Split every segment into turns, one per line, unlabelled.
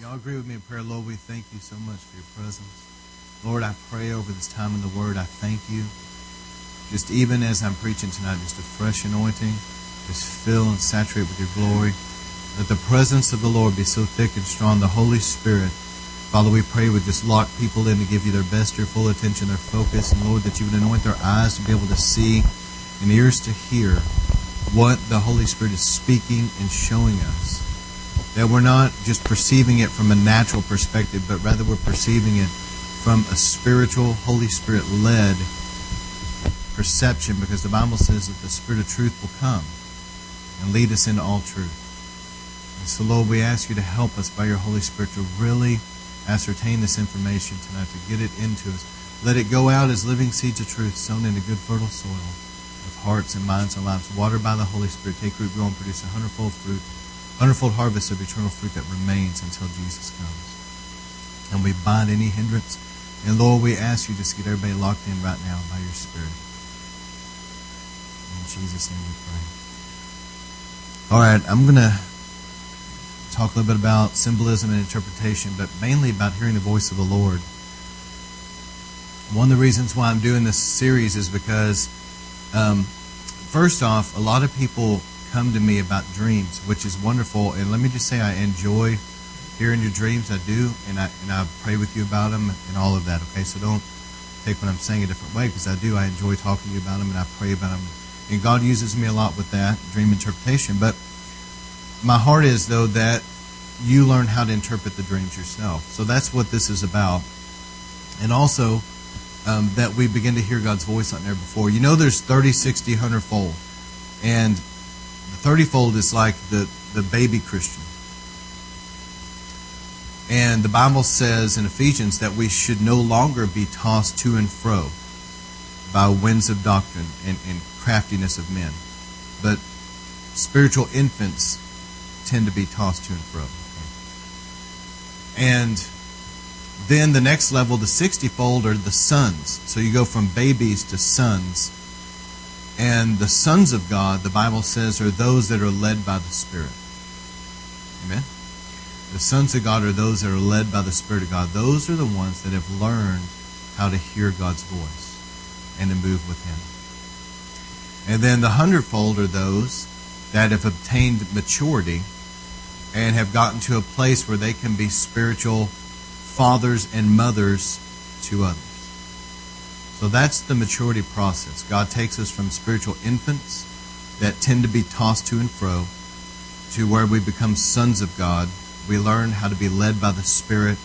Y'all agree with me in prayer, Lord? We thank you so much for your presence. Lord, I pray over this time in the Word. I thank you. Just even as I'm preaching tonight, just a fresh anointing. Just fill and saturate with your glory. Let the presence of the Lord be so thick and strong. The Holy Spirit, Father, we pray would just lock people in to give you their best, your full attention, their focus. And Lord, that you would anoint their eyes to be able to see and ears to hear what the Holy Spirit is speaking and showing us. That we're not just perceiving it from a natural perspective, but rather we're perceiving it from a spiritual, Holy Spirit led perception because the Bible says that the Spirit of truth will come and lead us into all truth. And so, Lord, we ask you to help us by your Holy Spirit to really ascertain this information tonight, to get it into us. Let it go out as living seeds of truth sown into good, fertile soil with hearts and minds and lives, watered by the Holy Spirit. Take root, grow, and produce a hundredfold fruit, hundredfold harvest of eternal fruit that remains until Jesus comes. And we bind any hindrance. And Lord, we ask you just to get everybody locked in right now by your Spirit. In Jesus' name we pray. All right, I'm going to talk a little bit about symbolism and interpretation, but mainly about hearing the voice of the Lord. One of the reasons why I'm doing this series is because, um, first off, a lot of people come to me about dreams, which is wonderful. And let me just say, I enjoy hearing your dreams. I do, and I and I pray with you about them and all of that. Okay, so don't take what I'm saying a different way because I do. I enjoy talking to you about them and I pray about them. And God uses me a lot with that dream interpretation. But my heart is though that you learn how to interpret the dreams yourself. So that's what this is about. And also um, that we begin to hear God's voice on there before. You know, there's 30, 60, 100 fold. And the 30 fold is like the, the baby Christian. And the Bible says in Ephesians that we should no longer be tossed to and fro by winds of doctrine and, and craftiness of men. But spiritual infants tend to be tossed to and fro. And then the next level, the sixtyfold, are the sons. So you go from babies to sons. And the sons of God, the Bible says, are those that are led by the Spirit. Amen? The sons of God are those that are led by the Spirit of God. Those are the ones that have learned how to hear God's voice and to move with Him. And then the hundredfold are those that have obtained maturity and have gotten to a place where they can be spiritual fathers and mothers to others. So that's the maturity process. God takes us from spiritual infants that tend to be tossed to and fro to where we become sons of God. We learn how to be led by the Spirit.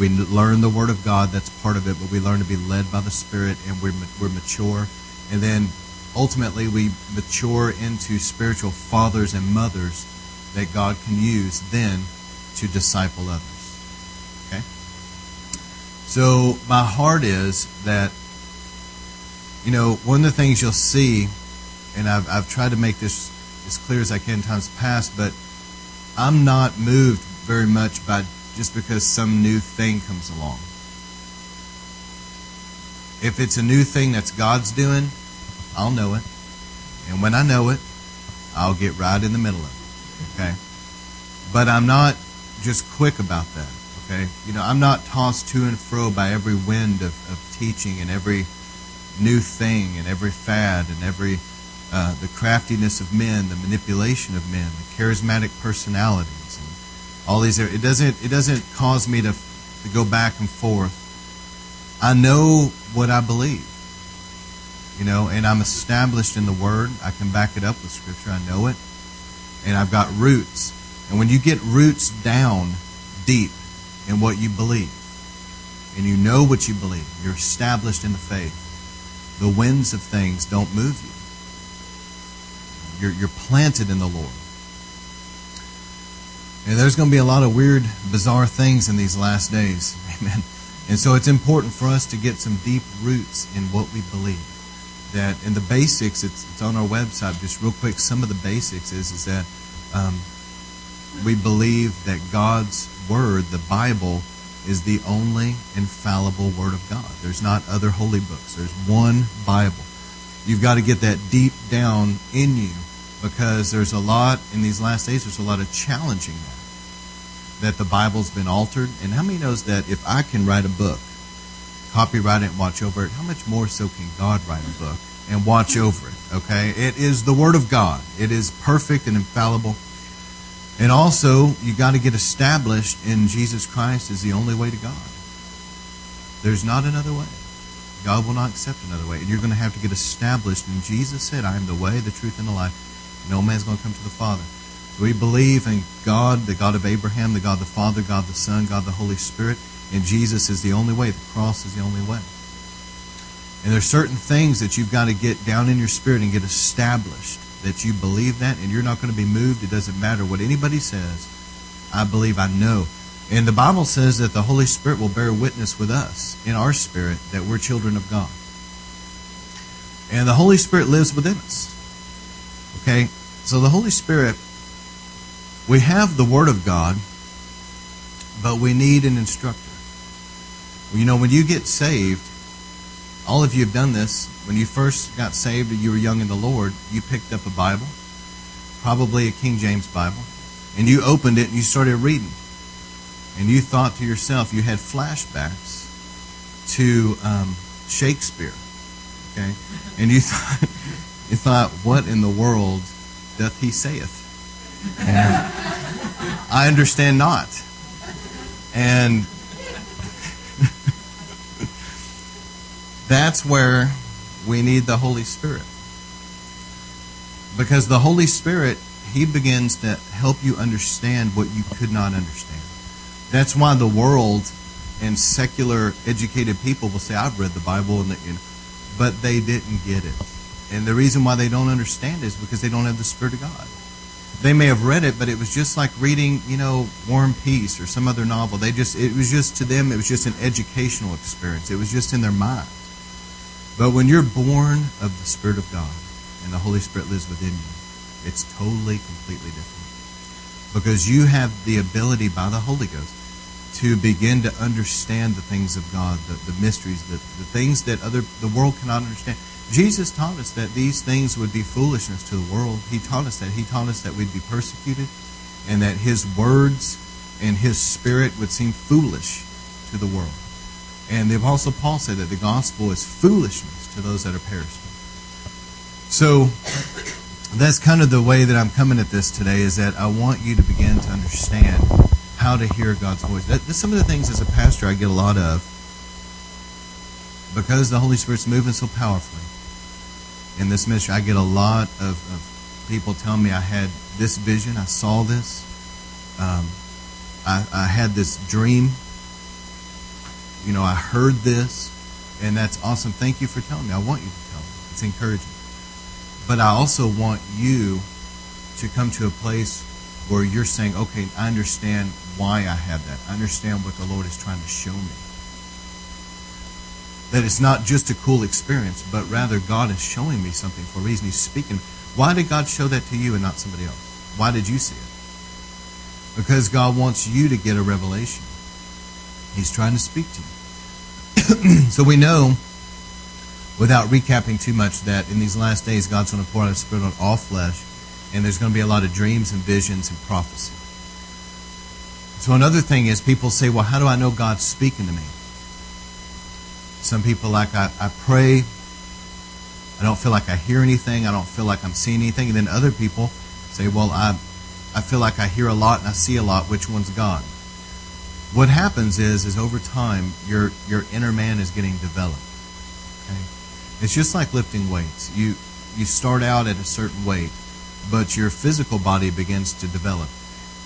We learn the Word of God, that's part of it, but we learn to be led by the Spirit and we're, we're mature. And then ultimately we mature into spiritual fathers and mothers that God can use then to disciple others. So my heart is that, you know, one of the things you'll see, and I've, I've tried to make this as clear as I can in times past, but I'm not moved very much by just because some new thing comes along. If it's a new thing that's God's doing, I'll know it. And when I know it, I'll get right in the middle of it. Okay? But I'm not just quick about that. Okay? You know, I'm not tossed to and fro by every wind of, of teaching and every new thing and every fad and every uh, the craftiness of men, the manipulation of men, the charismatic personalities, and all these. It doesn't. It doesn't cause me to to go back and forth. I know what I believe, you know, and I'm established in the Word. I can back it up with Scripture. I know it, and I've got roots. And when you get roots down deep in what you believe, and you know what you believe, you're established in the faith. The winds of things don't move you you're, you're planted in the Lord. And there's going to be a lot of weird, bizarre things in these last days. Amen. And so it's important for us to get some deep roots in what we believe. That in the basics, it's, it's on our website. Just real quick, some of the basics is is that um, we believe that God's word, the Bible, is the only infallible word of God. There's not other holy books. There's one Bible. You've got to get that deep down in you because there's a lot in these last days, there's a lot of challenging that. that the Bible's been altered? And how many knows that if I can write a book, copyright it and watch over it, how much more so can God write a book and watch over it? Okay? It is the Word of God. It is perfect and infallible. And also, you got to get established in Jesus Christ as the only way to God. There's not another way. God will not accept another way. And you're going to have to get established. And Jesus said, I am the way, the truth, and the life. No man's going to come to the Father. So we believe in God, the God of Abraham, the God the Father, God the Son, God the Holy Spirit. And Jesus is the only way. The cross is the only way. And there's certain things that you've got to get down in your spirit and get established that you believe that and you're not going to be moved. It doesn't matter what anybody says. I believe, I know. And the Bible says that the Holy Spirit will bear witness with us in our spirit that we're children of God. And the Holy Spirit lives within us. Okay? So the Holy Spirit, we have the Word of God, but we need an instructor. You know, when you get saved, all of you have done this. When you first got saved or you were young in the Lord, you picked up a Bible, probably a King James Bible, and you opened it and you started reading. And you thought to yourself, you had flashbacks to um, Shakespeare. Okay? And you thought, you thought, what in the world doth he saith? And I understand not. And That's where we need the Holy Spirit. Because the Holy Spirit, He begins to help you understand what you could not understand. That's why the world and secular educated people will say, I've read the Bible, and the, but they didn't get it. And the reason why they don't understand is because they don't have the Spirit of God. They may have read it, but it was just like reading, you know, War and Peace or some other novel. They just, it was just to them, it was just an educational experience. It was just in their mind. But when you're born of the Spirit of God and the Holy Spirit lives within you, it's totally, completely different. Because you have the ability by the Holy Ghost to begin to understand the things of God, the, the mysteries, the, the things that other the world cannot understand. Jesus taught us that these things would be foolishness to the world. He taught us that. He taught us that we'd be persecuted and that his words and his spirit would seem foolish to the world. And the Apostle Paul said that the gospel is foolishness to those that are perishing. So that's kind of the way that I'm coming at this today is that I want you to begin to understand how to hear God's voice. That, that's some of the things as a pastor I get a lot of because the Holy Spirit's moving so powerfully in this ministry. I get a lot of, of people telling me I had this vision, I saw this, um, I, I had this dream you know, I heard this, and that's awesome. Thank you for telling me. I want you to tell me. It's encouraging. But I also want you to come to a place where you're saying, okay, I understand why I had that. I understand what the Lord is trying to show me. That it's not just a cool experience, but rather God is showing me something for a reason. He's speaking. Why did God show that to you and not somebody else? Why did you see it? Because God wants you to get a revelation. He's trying to speak to you. so we know, without recapping too much, that in these last days God's going to pour out His Spirit on all flesh, and there's going to be a lot of dreams and visions and prophecy. So another thing is people say, well, how do I know God's speaking to me? Some people like, I, I pray, I don't feel like I hear anything, I don't feel like I'm seeing anything. And then other people say, well, I, I feel like I hear a lot and I see a lot. Which one's God? What happens is is over time your your inner man is getting developed okay? It's just like lifting weights. You you start out at a certain weight but your physical body begins to develop.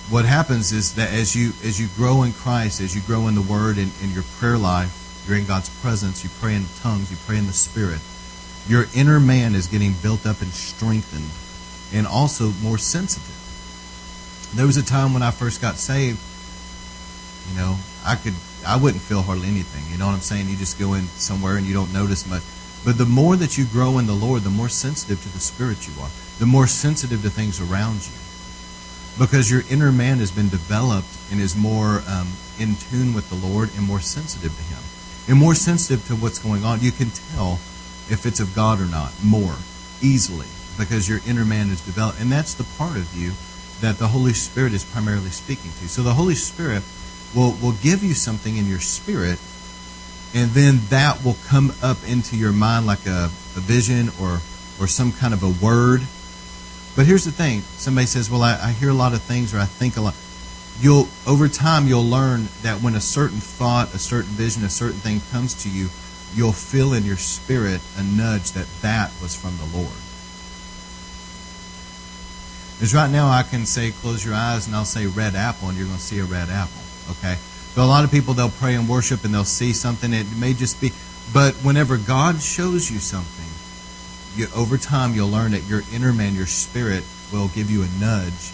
What happens is that as you as you grow in christ as you grow in the word and in your prayer life you're in god's presence you pray in tongues you pray in the spirit your inner man is getting built up and strengthened and also more sensitive. There was a time when i first got saved you know, I could, I wouldn't feel hardly anything. You know what I'm saying? You just go in somewhere and you don't notice much. But the more that you grow in the Lord, the more sensitive to the Spirit you are, the more sensitive to things around you. Because your inner man has been developed and is more um, in tune with the Lord and more sensitive to Him. And more sensitive to what's going on. You can tell if it's of God or not more easily because your inner man is developed. And that's the part of you that the Holy Spirit is primarily speaking to. So the Holy Spirit will, will give you something in your spirit, and then that will come up into your mind like a, a vision or, or some kind of a word. But here's the thing somebody says, Well, I, I hear a lot of things or I think a lot. You'll over time you'll learn that when a certain thought, a certain vision, a certain thing comes to you, you'll feel in your spirit a nudge that that was from the Lord. Because right now I can say, close your eyes, and I'll say red apple, and you're going to see a red apple. Okay? But a lot of people, they'll pray and worship, and they'll see something. It may just be. But whenever God shows you something, you, over time you'll learn that your inner man, your spirit, will give you a nudge.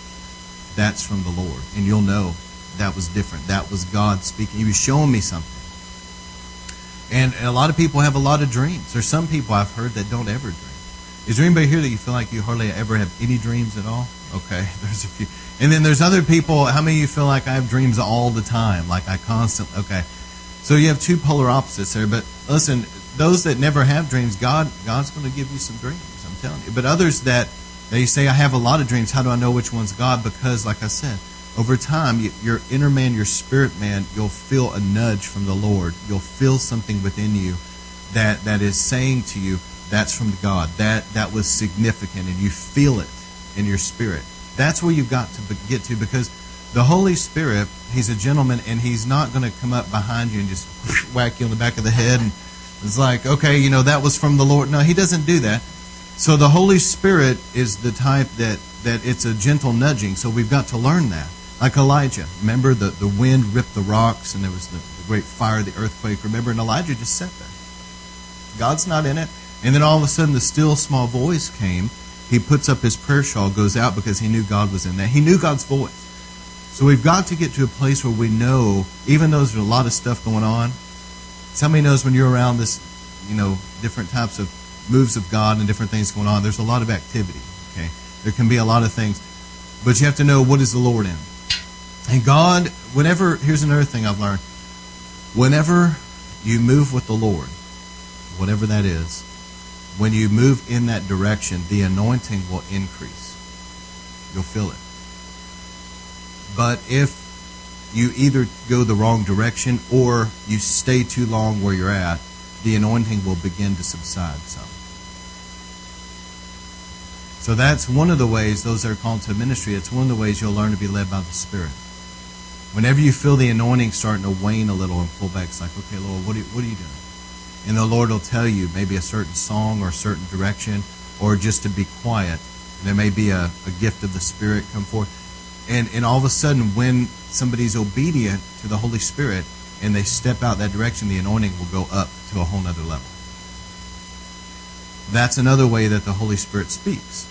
That's from the Lord. And you'll know that was different. That was God speaking. He was showing me something. And a lot of people have a lot of dreams. There's some people I've heard that don't ever dream. Is there anybody here that you feel like you hardly ever have any dreams at all? Okay, there's a few. And then there's other people. How many of you feel like I have dreams all the time? Like I constantly. Okay, so you have two polar opposites there. But listen, those that never have dreams, God, God's going to give you some dreams. I'm telling you. But others that they say I have a lot of dreams. How do I know which one's God? Because, like I said, over time, your inner man, your spirit man, you'll feel a nudge from the Lord. You'll feel something within you that that is saying to you, "That's from God. That that was significant," and you feel it in your spirit. That's where you've got to get to because the Holy Spirit, He's a gentleman and He's not going to come up behind you and just whack you on the back of the head and it's like, okay, you know, that was from the Lord. No, He doesn't do that. So the Holy Spirit is the type that, that it's a gentle nudging. So we've got to learn that. Like Elijah. Remember the, the wind ripped the rocks and there was the, the great fire, the earthquake. Remember, and Elijah just sat there. God's not in it. And then all of a sudden the still small voice came he puts up his prayer shawl, goes out because he knew God was in there. He knew God's voice. So we've got to get to a place where we know, even though there's a lot of stuff going on, somebody knows when you're around this, you know, different types of moves of God and different things going on, there's a lot of activity. Okay? There can be a lot of things. But you have to know what is the Lord in. And God, whenever, here's another thing I've learned. Whenever you move with the Lord, whatever that is, when you move in that direction, the anointing will increase. You'll feel it. But if you either go the wrong direction or you stay too long where you're at, the anointing will begin to subside some. So that's one of the ways, those that are called to ministry, it's one of the ways you'll learn to be led by the Spirit. Whenever you feel the anointing starting to wane a little and pull back, it's like, okay, Lord, what are you, what are you doing? And the Lord will tell you maybe a certain song or a certain direction or just to be quiet. There may be a, a gift of the Spirit come forth. And, and all of a sudden, when somebody's obedient to the Holy Spirit and they step out that direction, the anointing will go up to a whole nother level. That's another way that the Holy Spirit speaks.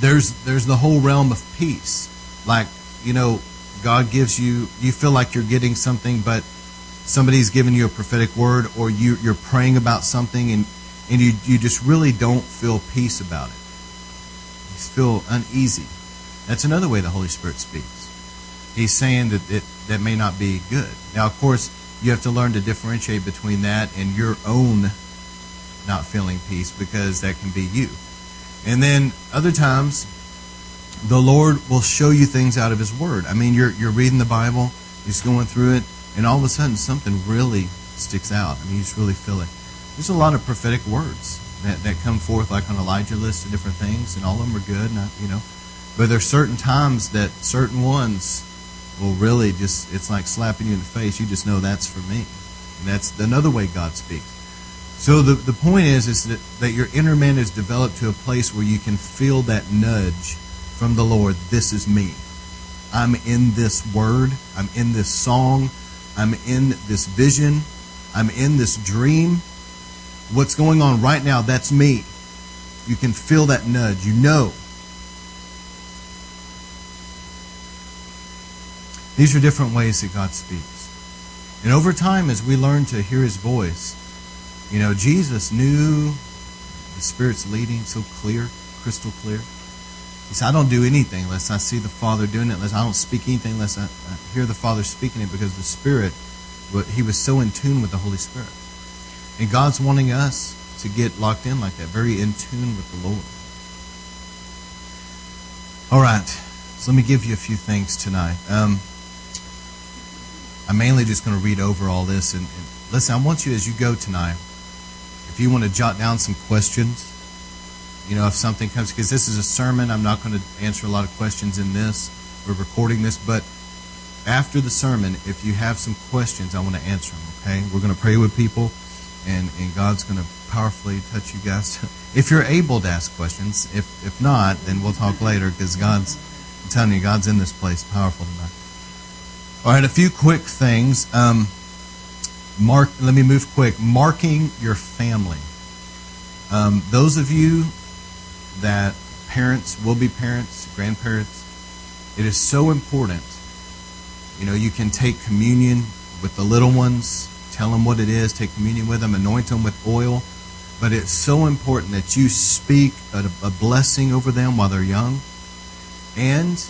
There's, there's the whole realm of peace. Like, you know, God gives you, you feel like you're getting something, but somebody's given you a prophetic word or you, you're praying about something and, and you, you just really don't feel peace about it. You feel uneasy. That's another way the Holy Spirit speaks. He's saying that it, that may not be good. Now, of course, you have to learn to differentiate between that and your own not feeling peace because that can be you. And then other times, the Lord will show you things out of His Word. I mean, you're, you're reading the Bible, you're going through it, and all of a sudden something really sticks out. I mean, you just really feel it. There's a lot of prophetic words that, that come forth, like on Elijah list of different things, and all of them are good, not, you know. But there's certain times that certain ones will really just, it's like slapping you in the face. You just know that's for me. And that's another way God speaks. So the, the point is, is that, that your inner man is developed to a place where you can feel that nudge from the Lord. This is me. I'm in this word. I'm in this song. I'm in this vision. I'm in this dream. What's going on right now, that's me. You can feel that nudge. You know. These are different ways that God speaks. And over time, as we learn to hear his voice, you know, Jesus knew the Spirit's leading so clear, crystal clear. He said, I don't do anything unless I see the Father doing it, unless I don't speak anything unless I, I hear the Father speaking it, because the Spirit, he was so in tune with the Holy Spirit. And God's wanting us to get locked in like that, very in tune with the Lord. All right. So let me give you a few things tonight. Um, I'm mainly just going to read over all this. And, and listen, I want you as you go tonight, if you want to jot down some questions, you know, if something comes, because this is a sermon, I'm not going to answer a lot of questions in this. We're recording this, but after the sermon, if you have some questions, I want to answer them, okay? We're going to pray with people, and, and God's going to powerfully touch you guys. if you're able to ask questions, if, if not, then we'll talk later because God's, I'm telling you, God's in this place powerful tonight. All right, a few quick things. Um, mark. Let me move quick. Marking your family. Um, those of you that parents will be parents, grandparents, it is so important you know, you can take communion with the little ones, tell them what it is, take communion with them, anoint them with oil. But it's so important that you speak a, a blessing over them while they're young. And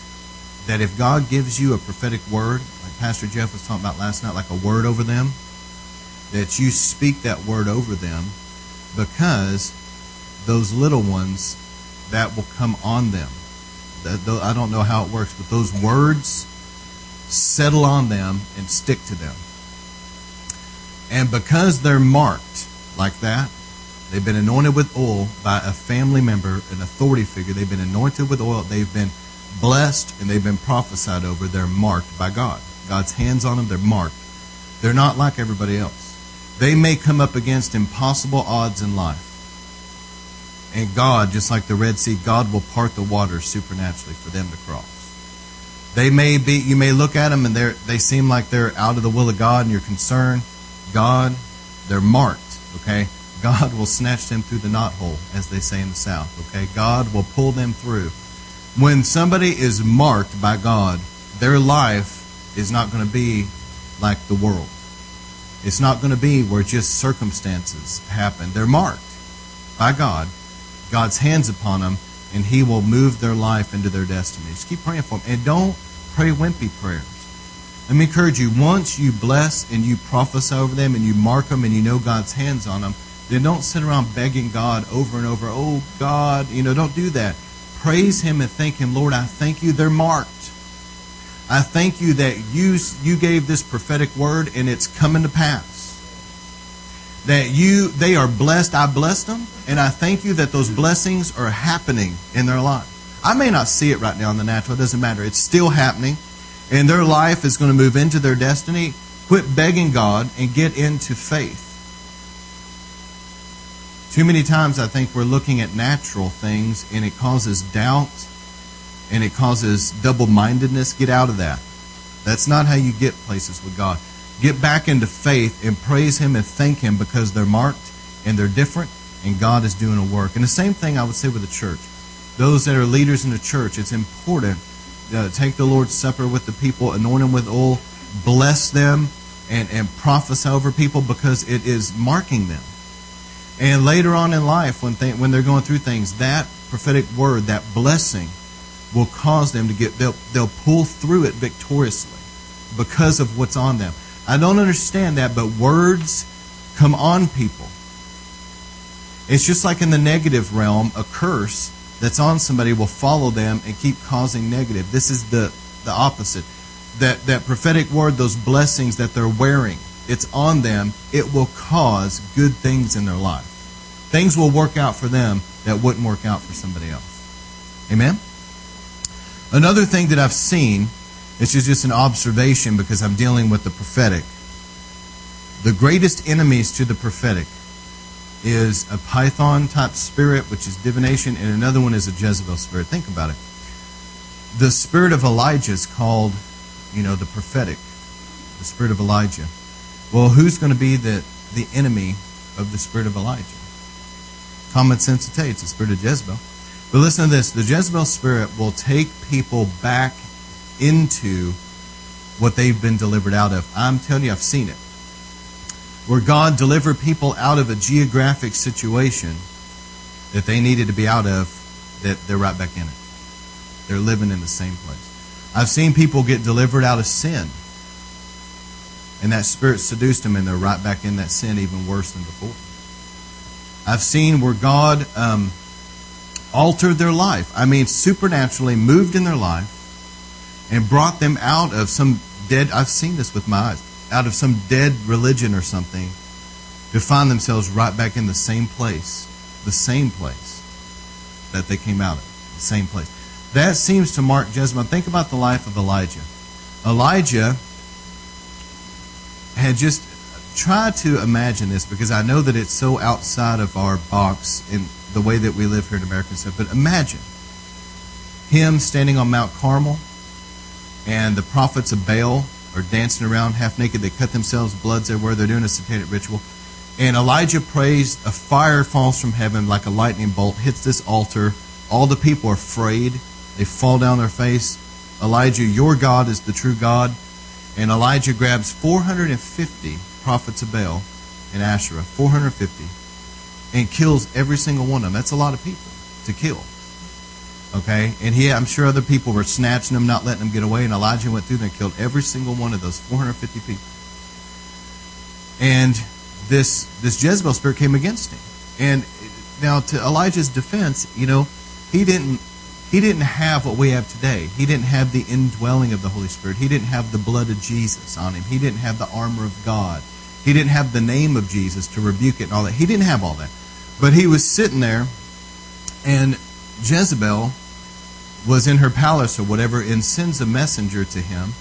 that if God gives you a prophetic word, like Pastor Jeff was talking about last night, like a word over them, that you speak that word over them because those little ones, that will come on them. I don't know how it works, but those words settle on them and stick to them. And because they're marked like that, they've been anointed with oil by a family member, an authority figure. They've been anointed with oil. They've been blessed and they've been prophesied over. They're marked by God. God's hands on them, they're marked. They're not like everybody else. They may come up against impossible odds in life. And God, just like the Red Sea, God will part the waters supernaturally for them to cross. They may be, you may look at them and they they seem like they're out of the will of God and you're concerned. God, they're marked, okay? God will snatch them through the knothole, as they say in the South, okay? God will pull them through. When somebody is marked by God, their life is not going to be like the world. It's not going to be where just circumstances happen. They're marked by God, God's hands upon them, and He will move their life into their destiny. Just keep praying for them. And don't pray wimpy prayers. Let me encourage you once you bless and you prophesy over them and you mark them and you know God's hands on them, then don't sit around begging God over and over, oh God, you know, don't do that. Praise Him and thank Him, Lord, I thank you, they're marked. I thank you that you, you gave this prophetic word and it's coming to pass that you they are blessed. I blessed them, and I thank you that those blessings are happening in their life. I may not see it right now in the natural, it doesn't matter. It's still happening, and their life is going to move into their destiny. Quit begging God and get into faith. Too many times I think we're looking at natural things and it causes doubt and it causes double mindedness. Get out of that. That's not how you get places with God. Get back into faith and praise Him and thank Him because they're marked and they're different and God is doing a work. And the same thing I would say with the church. Those that are leaders in the church, it's important to take the Lord's Supper with the people, anoint them with oil, bless them, and, and prophesy over people because it is marking them. And later on in life, when, they, when they're going through things, that prophetic word, that blessing, will cause them to get, they'll, they'll pull through it victoriously because of what's on them. I don't understand that, but words come on people. It's just like in the negative realm, a curse that's on somebody will follow them and keep causing negative. This is the, the opposite. That, that prophetic word, those blessings that they're wearing, it's on them, it will cause good things in their life. Things will work out for them that wouldn't work out for somebody else. Amen? Another thing that I've seen this is just an observation because I'm dealing with the prophetic. The greatest enemies to the prophetic is a Python type spirit, which is divination, and another one is a Jezebel spirit. Think about it. The spirit of Elijah is called, you know, the prophetic, the spirit of Elijah. Well, who's going to be the, the enemy of the spirit of Elijah? Common sense to tell you, it's the spirit of Jezebel. But listen to this the Jezebel spirit will take people back into what they've been delivered out of. I'm telling you, I've seen it. Where God delivered people out of a geographic situation that they needed to be out of, that they're right back in it. They're living in the same place. I've seen people get delivered out of sin, and that spirit seduced them, and they're right back in that sin even worse than before. I've seen where God um, altered their life. I mean, supernaturally moved in their life and brought them out of some dead, I've seen this with my eyes, out of some dead religion or something to find themselves right back in the same place, the same place that they came out of, the same place. That seems to mark Jezebel. Think about the life of Elijah. Elijah had just tried to imagine this because I know that it's so outside of our box in the way that we live here in America stuff. But imagine him standing on Mount Carmel and the prophets of Baal are dancing around half naked. They cut themselves, bloods everywhere. They're doing a satanic ritual. And Elijah prays, a fire falls from heaven like a lightning bolt, hits this altar. All the people are afraid. They fall down their face. Elijah, your God is the true God. And Elijah grabs 450 prophets of Baal and Asherah, 450, and kills every single one of them. That's a lot of people to kill. Okay? And he, I'm sure other people were snatching them, not letting them get away. And Elijah went through there and killed every single one of those 450 people. And this, this Jezebel spirit came against him. And now, to Elijah's defense, you know, he didn't he didn't have what we have today. He didn't have the indwelling of the Holy Spirit. He didn't have the blood of Jesus on him. He didn't have the armor of God. He didn't have the name of Jesus to rebuke it and all that. He didn't have all that. But he was sitting there, and Jezebel was in her palace or whatever and sends a messenger to him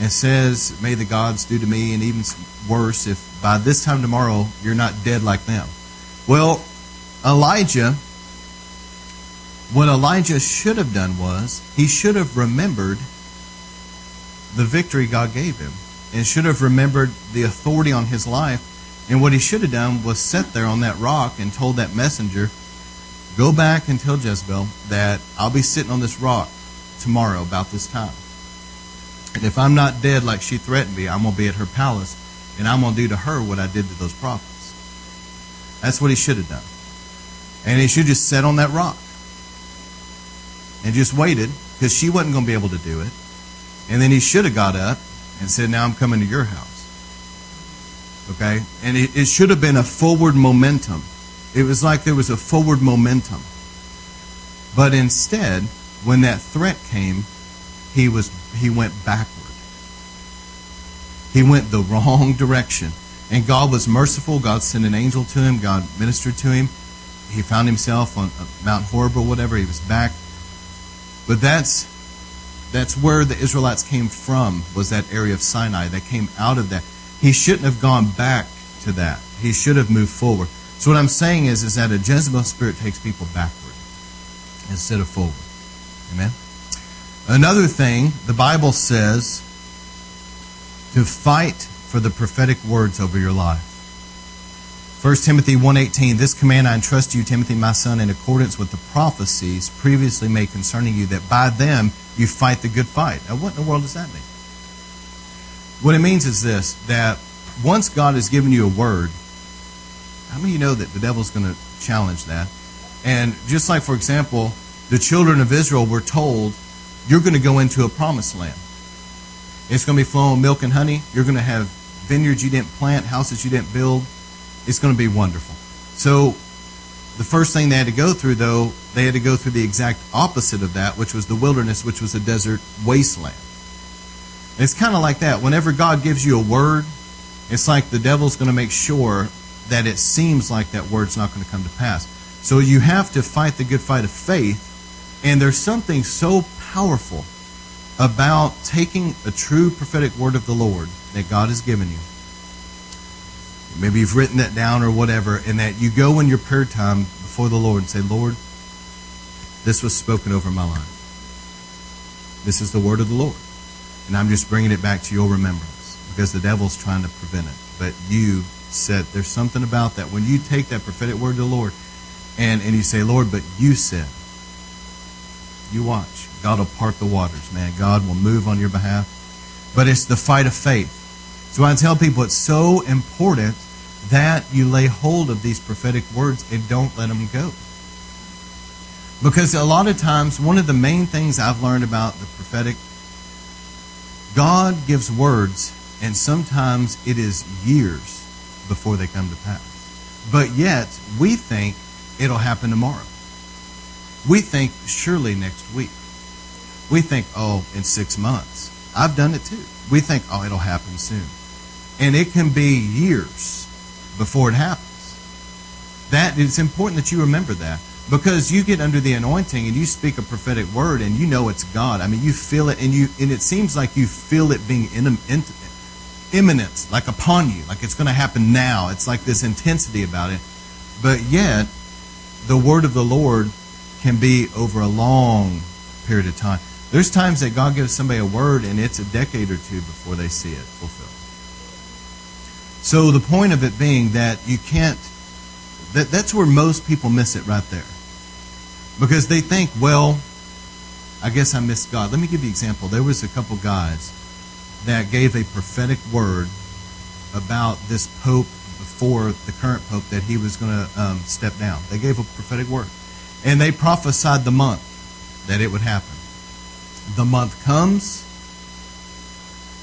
and says, May the gods do to me, and even worse, if by this time tomorrow you're not dead like them. Well, Elijah, what Elijah should have done was, he should have remembered the victory God gave him and should have remembered the authority on his life. And what he should have done was sit there on that rock and told that messenger, Go back and tell Jezebel that I'll be sitting on this rock tomorrow about this time. And if I'm not dead like she threatened me, I'm going to be at her palace and I'm going to do to her what I did to those prophets. That's what he should have done. And he should just sat on that rock and just waited because she wasn't going to be able to do it. And then he should have got up and said, Now I'm coming to your house. Okay? And it, it should have been a forward momentum it was like there was a forward momentum. But instead, when that threat came, he was he went backward. He went the wrong direction. And God was merciful. God sent an angel to him. God ministered to him. He found himself on uh, Mount Horeb or whatever. He was back. But that's that's where the Israelites came from, was that area of Sinai. They came out of that. He shouldn't have gone back to that. He should have moved forward. So what I'm saying is, is that a Jezebel spirit takes people backward instead of forward. Amen. Another thing, the Bible says to fight for the prophetic words over your life. 1 Timothy 1.18, This command I entrust to you, Timothy, my son, in accordance with the prophecies previously made concerning you, that by them you fight the good fight. Now, what in the world does that mean? What it means is this, that once God has given you a word, how many of you know that the devil's going to challenge that? And just like, for example, the children of Israel were told, you're going to go into a promised land. It's going to be flowing milk and honey. You're going to have vineyards you didn't plant, houses you didn't build. It's going to be wonderful. So, the first thing they had to go through, though, they had to go through the exact opposite of that, which was the wilderness, which was a desert wasteland. it's kind of like that. Whenever God gives you a word, it's like the devil's going to make sure that it seems like that word's not going to come to pass. So you have to fight the good fight of faith. And there's something so powerful about taking a true prophetic word of the Lord that God has given you. Maybe you've written that down or whatever, and that you go in your prayer time before the Lord and say, Lord, this was spoken over my life. This is the word of the Lord. And I'm just bringing it back to your remembrance because the devil's trying to prevent it. But you said. There's something about that. When you take that prophetic word to the Lord and, and you say, Lord, but you said, you watch. God will part the waters, man. God will move on your behalf. But it's the fight of faith. So I tell people it's so important that you lay hold of these prophetic words and don't let them go. Because a lot of times, one of the main things I've learned about the prophetic, God gives words, and sometimes it is years before they come to pass. But yet, we think it'll happen tomorrow. We think surely next week. we think, oh, in six months. I've done it too. We think, oh, it'll happen soon. And it can be years before it happens. That it's important that you remember that because you get under the anointing and you speak a prophetic word and you know it's God. I mean, you feel it and you and it seems like you feel it being in, in, imminent, like upon you, like it's going to happen now. It's like this intensity about it. But yet, the word of the Lord can be over a long period of time. There's times that God gives somebody a word and it's a decade or two before they see it fulfilled. So the point of it being that you can't that, that's where most people miss it right there. Because they think, well, I guess I missed God. Let me give you an example. There was a couple guys that gave a prophetic word about this pope before the current pope that he was going to um, step down. They gave a prophetic word. And they prophesied the month that it would happen. The month comes,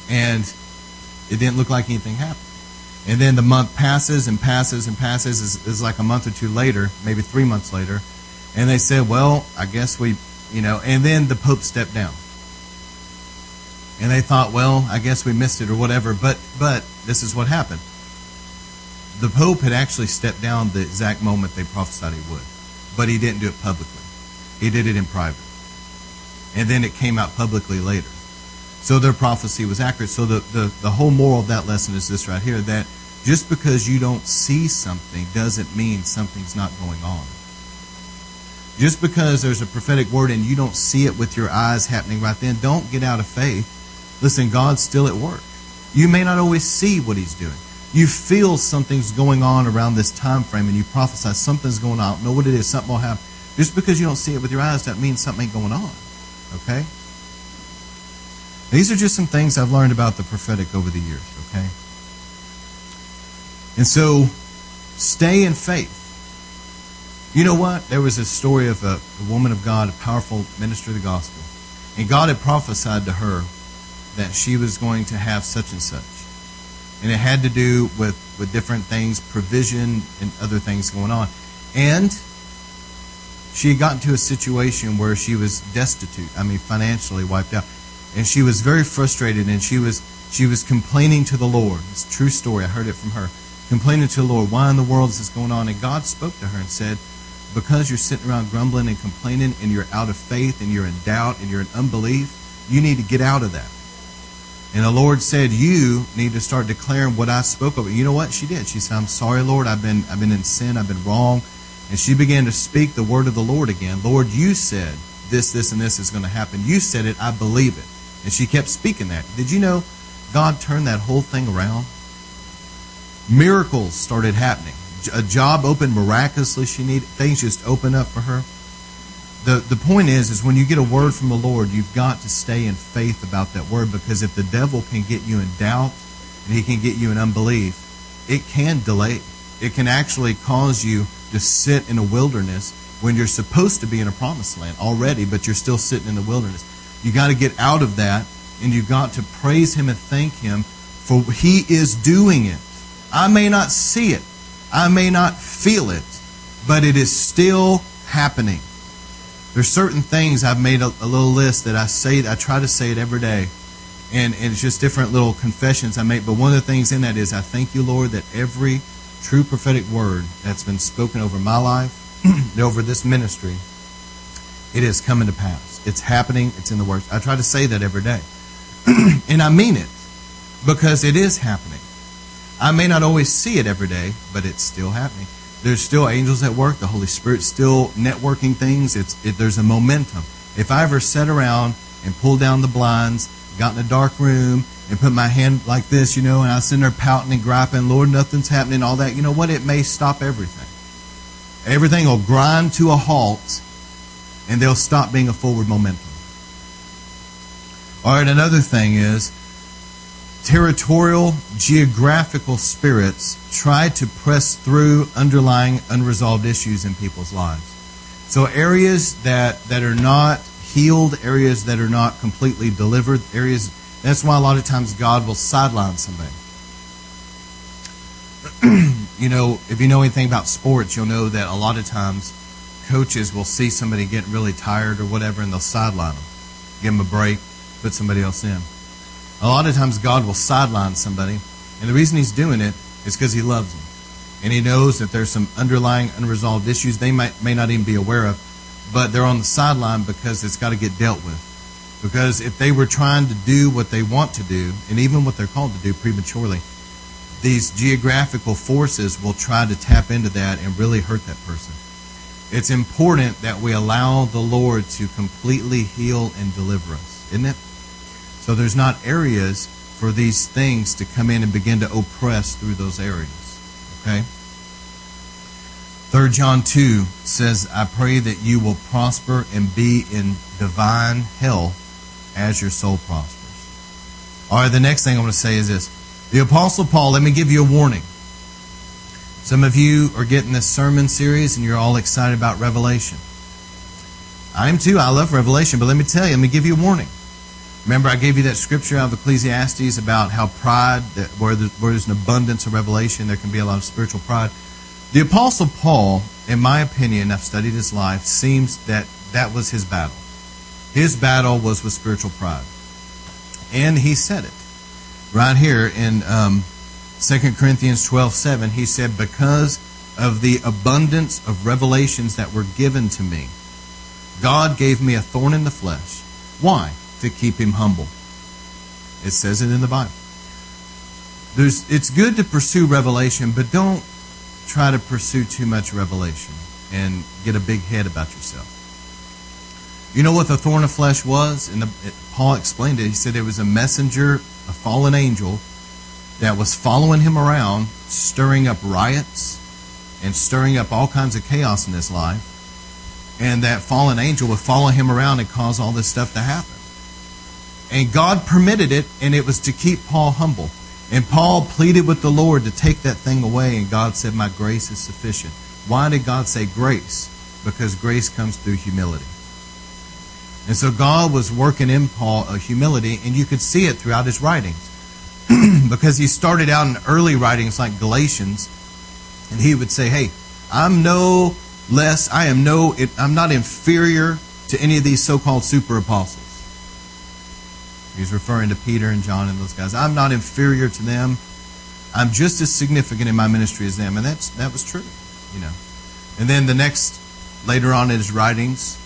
and it didn't look like anything happened. And then the month passes and passes and passes. Is, is like a month or two later, maybe three months later. And they said, well, I guess we, you know, and then the Pope stepped down. And they thought, well, I guess we missed it or whatever. But, but this is what happened. The Pope had actually stepped down the exact moment they prophesied he would. But he didn't do it publicly. He did it in private. And then it came out publicly later. So their prophecy was accurate. So the, the, the whole moral of that lesson is this right here that just because you don't see something doesn't mean something's not going on. Just because there's a prophetic word and you don't see it with your eyes happening right then, don't get out of faith. Listen, God's still at work. You may not always see what He's doing. You feel something's going on around this time frame and you prophesy something's going on. Know what it is, something will happen. Just because you don't see it with your eyes, that means something ain't going on. Okay? These are just some things I've learned about the prophetic over the years, okay? And so, stay in faith. You know what? There was a story of a, a woman of God, a powerful minister of the gospel. And God had prophesied to her that she was going to have such and such. And it had to do with, with different things, provision and other things going on. And she had gotten to a situation where she was destitute, I mean, financially wiped out and she was very frustrated and she was she was complaining to the Lord. It's a true story. I heard it from her. Complaining to the Lord, why in the world is this going on? And God spoke to her and said, Because you're sitting around grumbling and complaining and you're out of faith and you're in doubt and you're in unbelief, you need to get out of that. And the Lord said, You need to start declaring what I spoke of. You know what? She did. She said, I'm sorry, Lord, I've been I've been in sin, I've been wrong. And she began to speak the word of the Lord again. Lord, you said this, this, and this is going to happen. You said it, I believe it. And she kept speaking that. Did you know God turned that whole thing around? Miracles started happening. A job opened miraculously. She needed things just opened up for her. The the point is is when you get a word from the Lord, you've got to stay in faith about that word because if the devil can get you in doubt and he can get you in unbelief, it can delay. It can actually cause you to sit in a wilderness when you're supposed to be in a promised land already, but you're still sitting in the wilderness. You got to get out of that and you've got to praise Him and thank Him for He is doing it. I may not see it, I may not feel it, but it is still happening. There's certain things I've made a, a little list that I say, I try to say it every day. And, and it's just different little confessions I make. But one of the things in that is I thank you, Lord, that every true prophetic word that's been spoken over my life, over this ministry, it is coming to pass. It's happening. It's in the works. I try to say that every day. and I mean it because it is happening. I may not always see it every day, but it's still happening. There's still angels at work. The Holy Spirit's still networking things. It's it, there's a momentum. If I ever sat around and pulled down the blinds, got in a dark room, and put my hand like this, you know, and I sitting there pouting and griping, Lord, nothing's happening, all that, you know what? It may stop everything. Everything will grind to a halt and they'll stop being a forward momentum. All right, another thing is territorial geographical spirits try to press through underlying unresolved issues in people's lives. So areas that, that are not healed, areas that are not completely delivered, areas that's why a lot of times God will sideline somebody. you know, if you know anything about sports, you'll know that a lot of times coaches will see somebody get really tired or whatever and they'll sideline them. give them a break, put somebody else in. A lot of times God will sideline somebody, and the reason He's doing it is because He loves them. And He knows that there's some underlying unresolved issues they might, may not even be aware of, but they're on the sideline because it's got to get dealt with. Because if they were trying to do what they want to do, and even what they're called to do prematurely, these geographical forces will try to tap into that and really hurt that person. It's important that we allow the Lord to completely heal and deliver us, isn't it? So there's not areas for these things to come in and begin to oppress through those areas. Okay? 3 John 2 says, I pray that you will prosper and be in divine health as your soul prospers. All right, the next thing I want to say is this. The Apostle Paul, let me give you a warning. Some of you are getting this sermon series and you're all excited about Revelation. I am too. I love Revelation, but let me tell you, let me give you a warning. Remember, I gave you that scripture out of Ecclesiastes about how pride, that where, there's, where there's an abundance of revelation, there can be a lot of spiritual pride. The Apostle Paul, in my opinion, I've studied his life, seems that that was his battle. His battle was with spiritual pride. And he said it right here in um, 2 Corinthians 12 7. He said, Because of the abundance of revelations that were given to me, God gave me a thorn in the flesh. Why? To keep him humble. It says it in the Bible. There's, it's good to pursue revelation, but don't try to pursue too much revelation and get a big head about yourself. You know what the thorn of flesh was? And the, it, Paul explained it. He said it was a messenger, a fallen angel, that was following him around, stirring up riots and stirring up all kinds of chaos in his life. And that fallen angel would follow him around and cause all this stuff to happen. And God permitted it, and it was to keep Paul humble. And Paul pleaded with the Lord to take that thing away, and God said, My grace is sufficient. Why did God say grace? Because grace comes through humility. And so God was working in Paul a humility, and you could see it throughout his writings. because he started out in early writings like Galatians, and he would say, Hey, I'm no less, I am no, I'm not inferior to any of these so called super apostles. He's referring to Peter and John and those guys. I'm not inferior to them. I'm just as significant in my ministry as them. And that's that was true, you know. And then the next later on in his writings,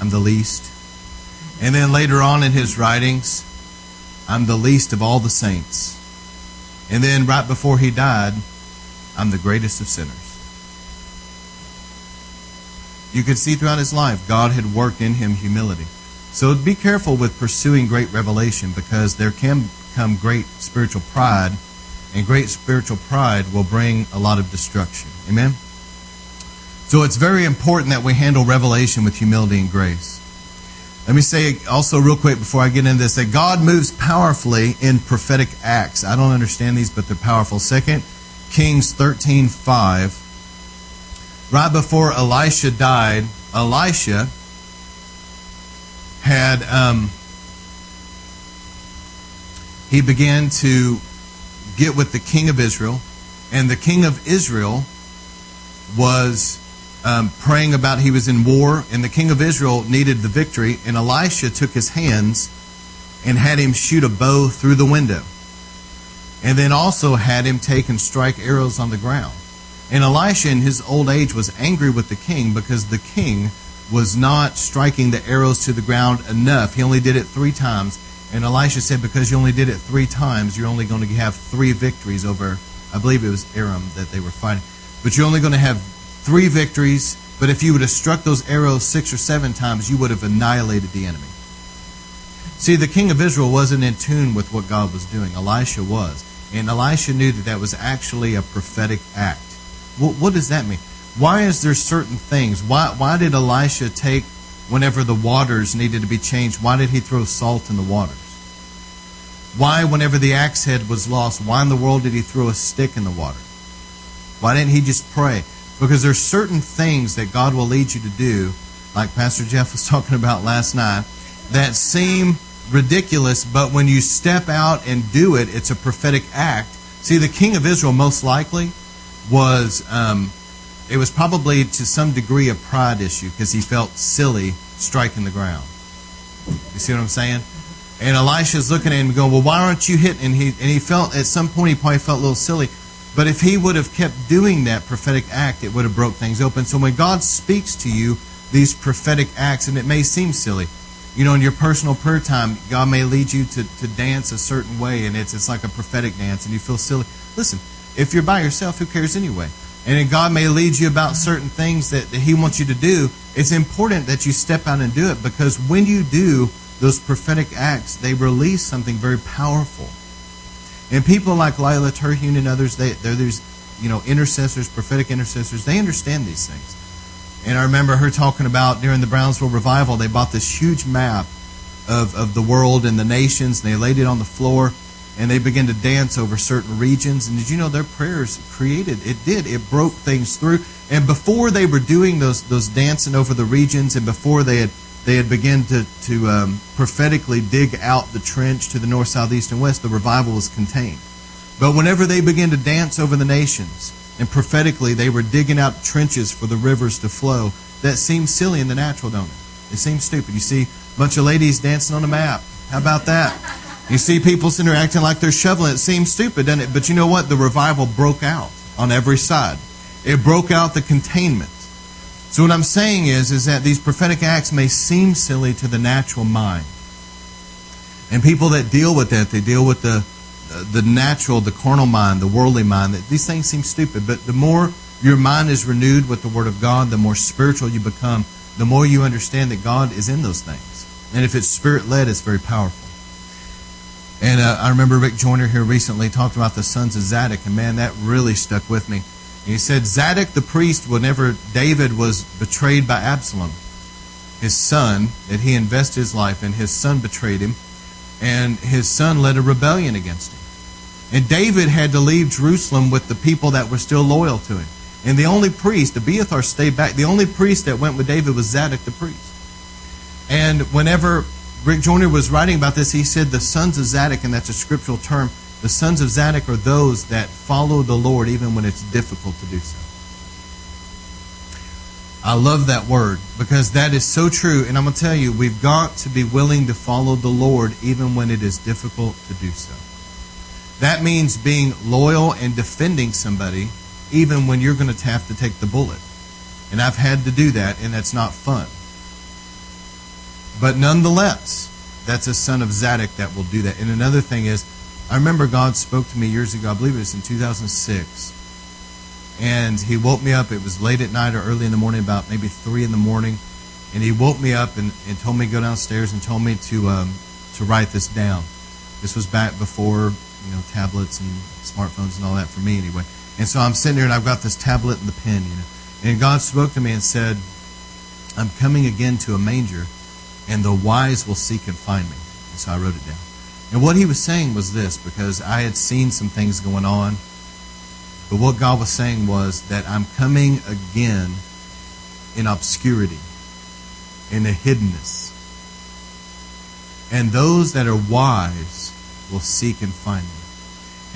I'm the least. And then later on in his writings, I'm the least of all the saints. And then right before he died, I'm the greatest of sinners. You could see throughout his life, God had worked in him humility. So be careful with pursuing great revelation because there can come great spiritual pride, and great spiritual pride will bring a lot of destruction. Amen? So it's very important that we handle revelation with humility and grace. Let me say also, real quick, before I get into this, that God moves powerfully in prophetic acts. I don't understand these, but they're powerful. Second Kings 13 5. Right before Elisha died, Elisha had, um, he began to get with the king of Israel, and the king of Israel was um, praying about he was in war, and the king of Israel needed the victory, and Elisha took his hands and had him shoot a bow through the window, and then also had him take and strike arrows on the ground. And Elisha, in his old age, was angry with the king because the king was not striking the arrows to the ground enough. He only did it three times. And Elisha said, Because you only did it three times, you're only going to have three victories over, I believe it was Aram that they were fighting. But you're only going to have three victories, but if you would have struck those arrows six or seven times, you would have annihilated the enemy. See, the king of Israel wasn't in tune with what God was doing. Elisha was. And Elisha knew that that was actually a prophetic act. What, what does that mean? Why is there certain things? Why, why did Elisha take, whenever the waters needed to be changed, why did he throw salt in the waters? Why, whenever the axe head was lost, why in the world did he throw a stick in the water? Why didn't he just pray? Because there's certain things that God will lead you to do, like Pastor Jeff was talking about last night, that seem ridiculous, but when you step out and do it, it's a prophetic act. See, the king of Israel most likely was, um, it was probably to some degree a pride issue because he felt silly striking the ground. You see what I'm saying? And Elisha's looking at him going, Well, why aren't you hitting? And he, and he felt, at some point, he probably felt a little silly. But if he would have kept doing that prophetic act, it would have broke things open. So when God speaks to you, these prophetic acts, and it may seem silly, you know, in your personal prayer time, God may lead you to, to dance a certain way, and it's, it's like a prophetic dance, and you feel silly. Listen, if you're by yourself, who cares anyway? And God may lead you about certain things that, that He wants you to do. It's important that you step out and do it because when you do those prophetic acts, they release something very powerful. And people like Lila Terhune and others, they, they're these, you know, intercessors, prophetic intercessors. They understand these things. And I remember her talking about during the Brownsville revival, they bought this huge map of, of the world and the nations, and they laid it on the floor, and they began to dance over certain regions. And did you know their prayers created? It did. It broke things through. And before they were doing those those dancing over the regions, and before they had they had begun to to um, prophetically dig out the trench to the north, south, east, and west, the revival was contained. But whenever they began to dance over the nations, and prophetically they were digging out trenches for the rivers to flow. That seems silly in the natural, don't it? It seems stupid. You see a bunch of ladies dancing on a map. How about that? You see people sitting there acting like they're shoveling. It seems stupid, doesn't it? But you know what? The revival broke out on every side. It broke out the containment. So what I'm saying is, is that these prophetic acts may seem silly to the natural mind. And people that deal with that, they deal with the the natural, the carnal mind, the worldly mind, that these things seem stupid. But the more your mind is renewed with the Word of God, the more spiritual you become, the more you understand that God is in those things. And if it's spirit led, it's very powerful. And uh, I remember Rick Joyner here recently talked about the sons of Zadok, and man, that really stuck with me. And he said Zadok the priest, whenever David was betrayed by Absalom, his son, that he invested his life in, his son betrayed him, and his son led a rebellion against him. And David had to leave Jerusalem with the people that were still loyal to him. And the only priest, Abiathar stayed back. The only priest that went with David was Zadok the priest. And whenever Rick Joyner was writing about this, he said the sons of Zadok, and that's a scriptural term, the sons of Zadok are those that follow the Lord even when it's difficult to do so. I love that word because that is so true. And I'm going to tell you, we've got to be willing to follow the Lord even when it is difficult to do so. That means being loyal and defending somebody even when you're going to have to take the bullet. And I've had to do that, and that's not fun. But nonetheless, that's a son of Zadok that will do that. And another thing is, I remember God spoke to me years ago, I believe it was in 2006 and he woke me up. It was late at night or early in the morning, about maybe three in the morning, and he woke me up and, and told me to go downstairs and told me to um, to write this down. This was back before you know tablets and smartphones and all that for me anyway. And so I'm sitting there and I've got this tablet and the pen, you know. And God spoke to me and said, "I'm coming again to a manger, and the wise will seek and find me." And so I wrote it down. And what he was saying was this, because I had seen some things going on but what God was saying was that I'm coming again in obscurity, in a hiddenness. And those that are wise will seek and find me.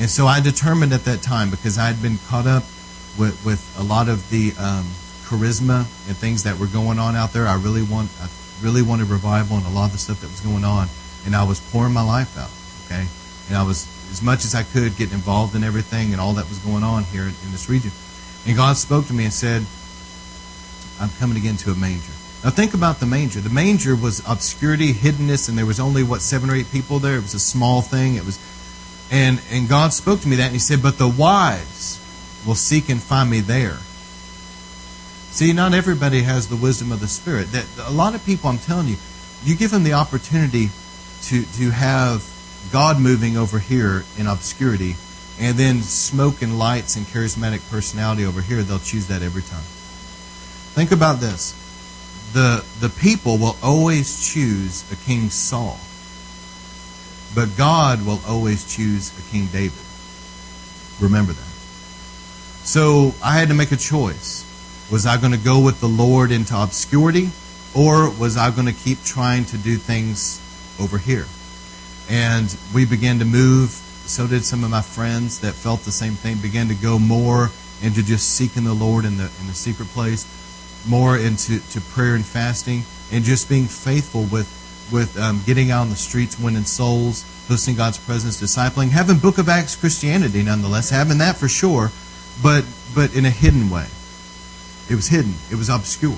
And so I determined at that time, because I had been caught up with, with a lot of the um, charisma and things that were going on out there, I really want I really wanted revival and a lot of the stuff that was going on. And I was pouring my life out, okay? And I was as much as I could getting involved in everything and all that was going on here in this region. And God spoke to me and said, I'm coming again to a manger. Now think about the manger. The manger was obscurity, hiddenness, and there was only what seven or eight people there. It was a small thing. It was, and and God spoke to me that, and He said, "But the wise will seek and find me there." See, not everybody has the wisdom of the Spirit. That a lot of people, I'm telling you, you give them the opportunity to to have God moving over here in obscurity, and then smoke and lights and charismatic personality over here, they'll choose that every time. Think about this. The, the people will always choose a King Saul, but God will always choose a King David. Remember that. So I had to make a choice. Was I going to go with the Lord into obscurity, or was I going to keep trying to do things over here? And we began to move. So did some of my friends that felt the same thing, began to go more into just seeking the Lord in the, in the secret place, more into to prayer and fasting, and just being faithful with with um, getting out on the streets, winning souls, hosting God's presence, discipling, having Book of Acts Christianity nonetheless, having that for sure, but but in a hidden way. It was hidden. It was obscure.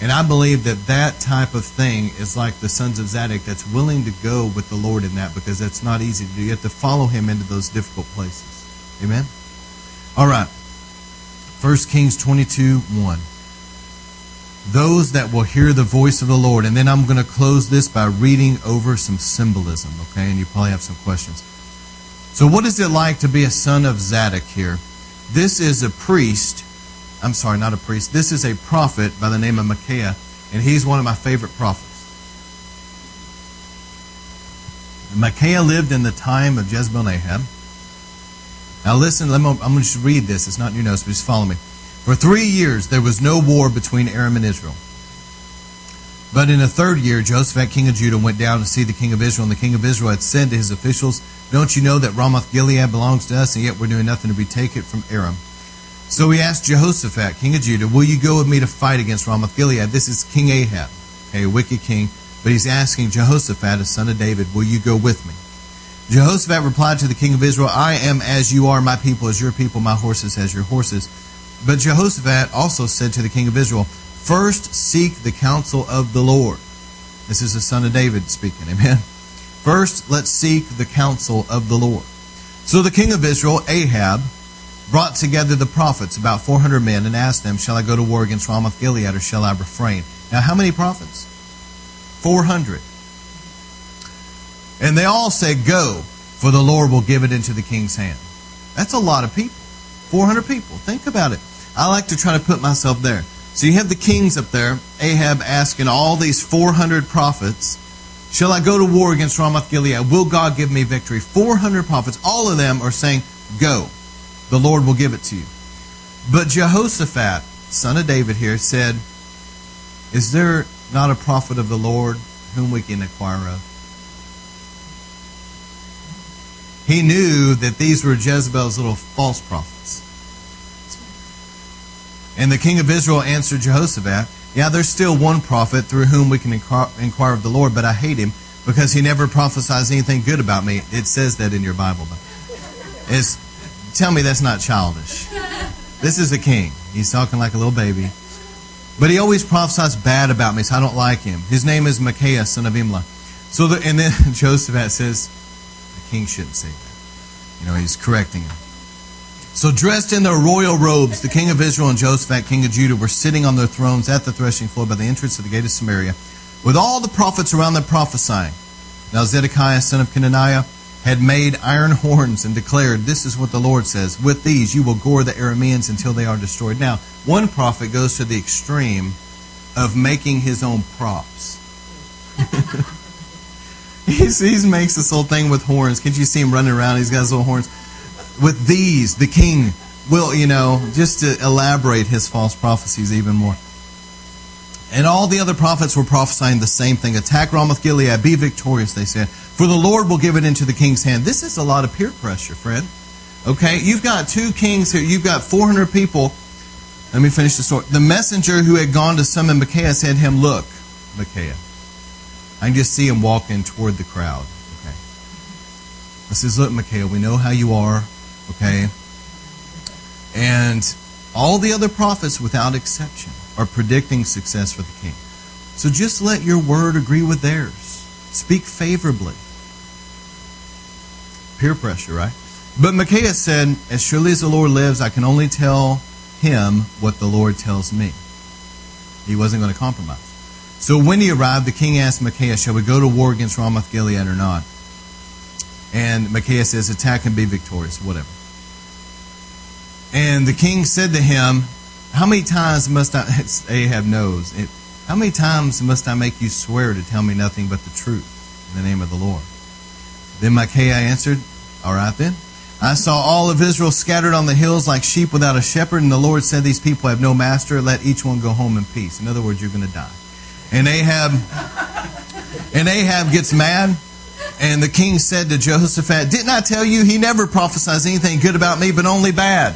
And I believe that that type of thing is like the sons of Zadok that's willing to go with the Lord in that because that's not easy to do. You have to follow him into those difficult places. Amen? All right. 1 Kings 22 1. Those that will hear the voice of the Lord. And then I'm going to close this by reading over some symbolism, okay? And you probably have some questions. So, what is it like to be a son of Zadok here? This is a priest I'm sorry, not a priest. This is a prophet by the name of Micaiah, and he's one of my favorite prophets. Micaiah lived in the time of Jezebel and Ahab. Now listen, I'm going to just read this. It's not new notes, but just follow me. For three years there was no war between Aram and Israel. But in the third year, Jehoshaphat, king of Judah, went down to see the king of Israel, and the king of Israel had said to his officials, Don't you know that Ramoth Gilead belongs to us, and yet we're doing nothing to retake it from Aram? So he asked Jehoshaphat, king of Judah, Will you go with me to fight against Ramoth Gilead? This is King Ahab, a wicked king, but he's asking Jehoshaphat, a son of David, Will you go with me? Jehoshaphat replied to the king of Israel, I am as you are, my people as your people, my horses as your horses. But Jehoshaphat also said to the king of Israel, First seek the counsel of the Lord. This is the son of David speaking, amen. First, let's seek the counsel of the Lord. So the king of Israel, Ahab, brought together the prophets, about 400 men, and asked them, Shall I go to war against Ramoth Gilead or shall I refrain? Now, how many prophets? 400. And they all said, Go, for the Lord will give it into the king's hand. That's a lot of people. 400 people. Think about it. I like to try to put myself there. So you have the kings up there, Ahab asking all these 400 prophets, Shall I go to war against Ramoth Gilead? Will God give me victory? 400 prophets, all of them are saying, Go the Lord will give it to you. But Jehoshaphat, son of David here, said, Is there not a prophet of the Lord whom we can inquire of? He knew that these were Jezebel's little false prophets. And the king of Israel answered Jehoshaphat, Yeah, there's still one prophet through whom we can inquire of the Lord, but I hate him because he never prophesies anything good about me. It says that in your Bible. But it's Tell me that's not childish. This is a king. He's talking like a little baby. But he always prophesies bad about me, so I don't like him. His name is Micaiah, son of Imlah. So the, and then Josephat says, the king shouldn't say that. You know, he's correcting him. So dressed in their royal robes, the king of Israel and Josephat, king of Judah, were sitting on their thrones at the threshing floor by the entrance of the gate of Samaria, with all the prophets around them prophesying. Now Zedekiah, son of Kenaniah, had made iron horns and declared, This is what the Lord says, with these you will gore the Arameans until they are destroyed. Now, one prophet goes to the extreme of making his own props. he makes this whole thing with horns. Can't you see him running around? He's got his little horns. With these, the king will, you know, just to elaborate his false prophecies even more. And all the other prophets were prophesying the same thing. Attack Ramoth Gilead, be victorious, they said. For the Lord will give it into the king's hand. This is a lot of peer pressure, Fred. Okay, you've got two kings here. You've got 400 people. Let me finish the story. The messenger who had gone to summon Micaiah said to him, Look, Micaiah. I can just see him walking toward the crowd. Okay. He says, Look, Micaiah, we know how you are. Okay. And all the other prophets, without exception, are predicting success for the king. So just let your word agree with theirs. Speak favorably. Peer pressure, right? But Micaiah said, As surely as the Lord lives, I can only tell him what the Lord tells me. He wasn't going to compromise. So when he arrived, the king asked Micaiah, Shall we go to war against Ramoth Gilead or not? And Micaiah says, Attack and be victorious, whatever. And the king said to him, How many times must I, Ahab knows, how many times must I make you swear to tell me nothing but the truth in the name of the Lord? Then Micaiah answered, All right then. I saw all of Israel scattered on the hills like sheep without a shepherd, and the Lord said, These people have no master. Let each one go home in peace. In other words, you're going to die. And Ahab, and Ahab gets mad. And the king said to Jehoshaphat, Didn't I tell you he never prophesies anything good about me, but only bad?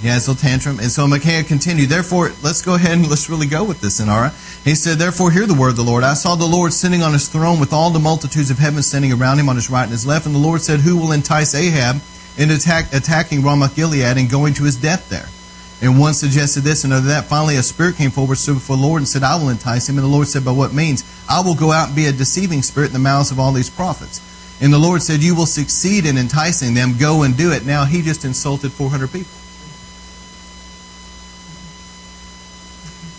He has tantrum. And so Micaiah continued, Therefore, let's go ahead and let's really go with this, Inara. He said, Therefore, hear the word of the Lord. I saw the Lord sitting on his throne with all the multitudes of heaven standing around him on his right and his left. And the Lord said, Who will entice Ahab in attack, attacking Ramoth Gilead and going to his death there? And one suggested this, and another that. Finally, a spirit came forward, stood before the Lord, and said, I will entice him. And the Lord said, By what means? I will go out and be a deceiving spirit in the mouths of all these prophets. And the Lord said, You will succeed in enticing them. Go and do it. Now, he just insulted 400 people.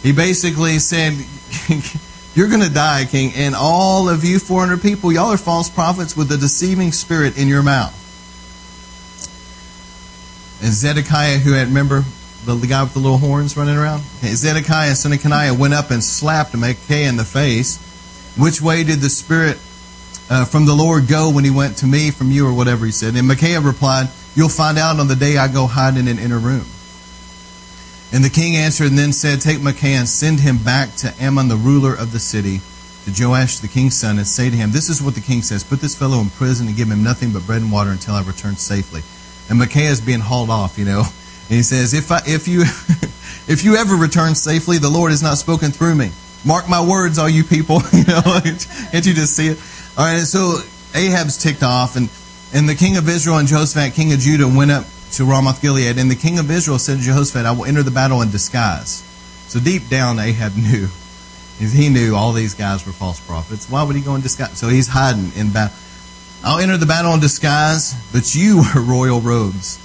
He basically said, You're going to die, king, and all of you 400 people, y'all are false prophets with a deceiving spirit in your mouth. And Zedekiah, who had, remember, the, guy with the little horns running around? Zedekiah, son of Kenaiah, went up and slapped Micaiah in the face. Which way did the spirit uh, from the Lord go when he went to me from you, or whatever he said? And Micaiah replied, You'll find out on the day I go hide in an inner room. And the king answered and then said, Take Micaiah and send him back to Amon, the ruler of the city, to Joash the king's son, and say to him, This is what the king says Put this fellow in prison and give him nothing but bread and water until I return safely. And Micaiah is being hauled off, you know. And he says, If, I, if, you, if you ever return safely, the Lord has not spoken through me. Mark my words, all you people. you know, can't you just see it? All right, so Ahab's ticked off, and, and the king of Israel and Jehoshaphat, king of Judah, went up to Ramoth Gilead. And the king of Israel said to Jehoshaphat, I will enter the battle in disguise. So deep down, Ahab knew. He knew all these guys were false prophets. Why would he go in disguise? So he's hiding in battle. I'll enter the battle in disguise, but you wear royal robes.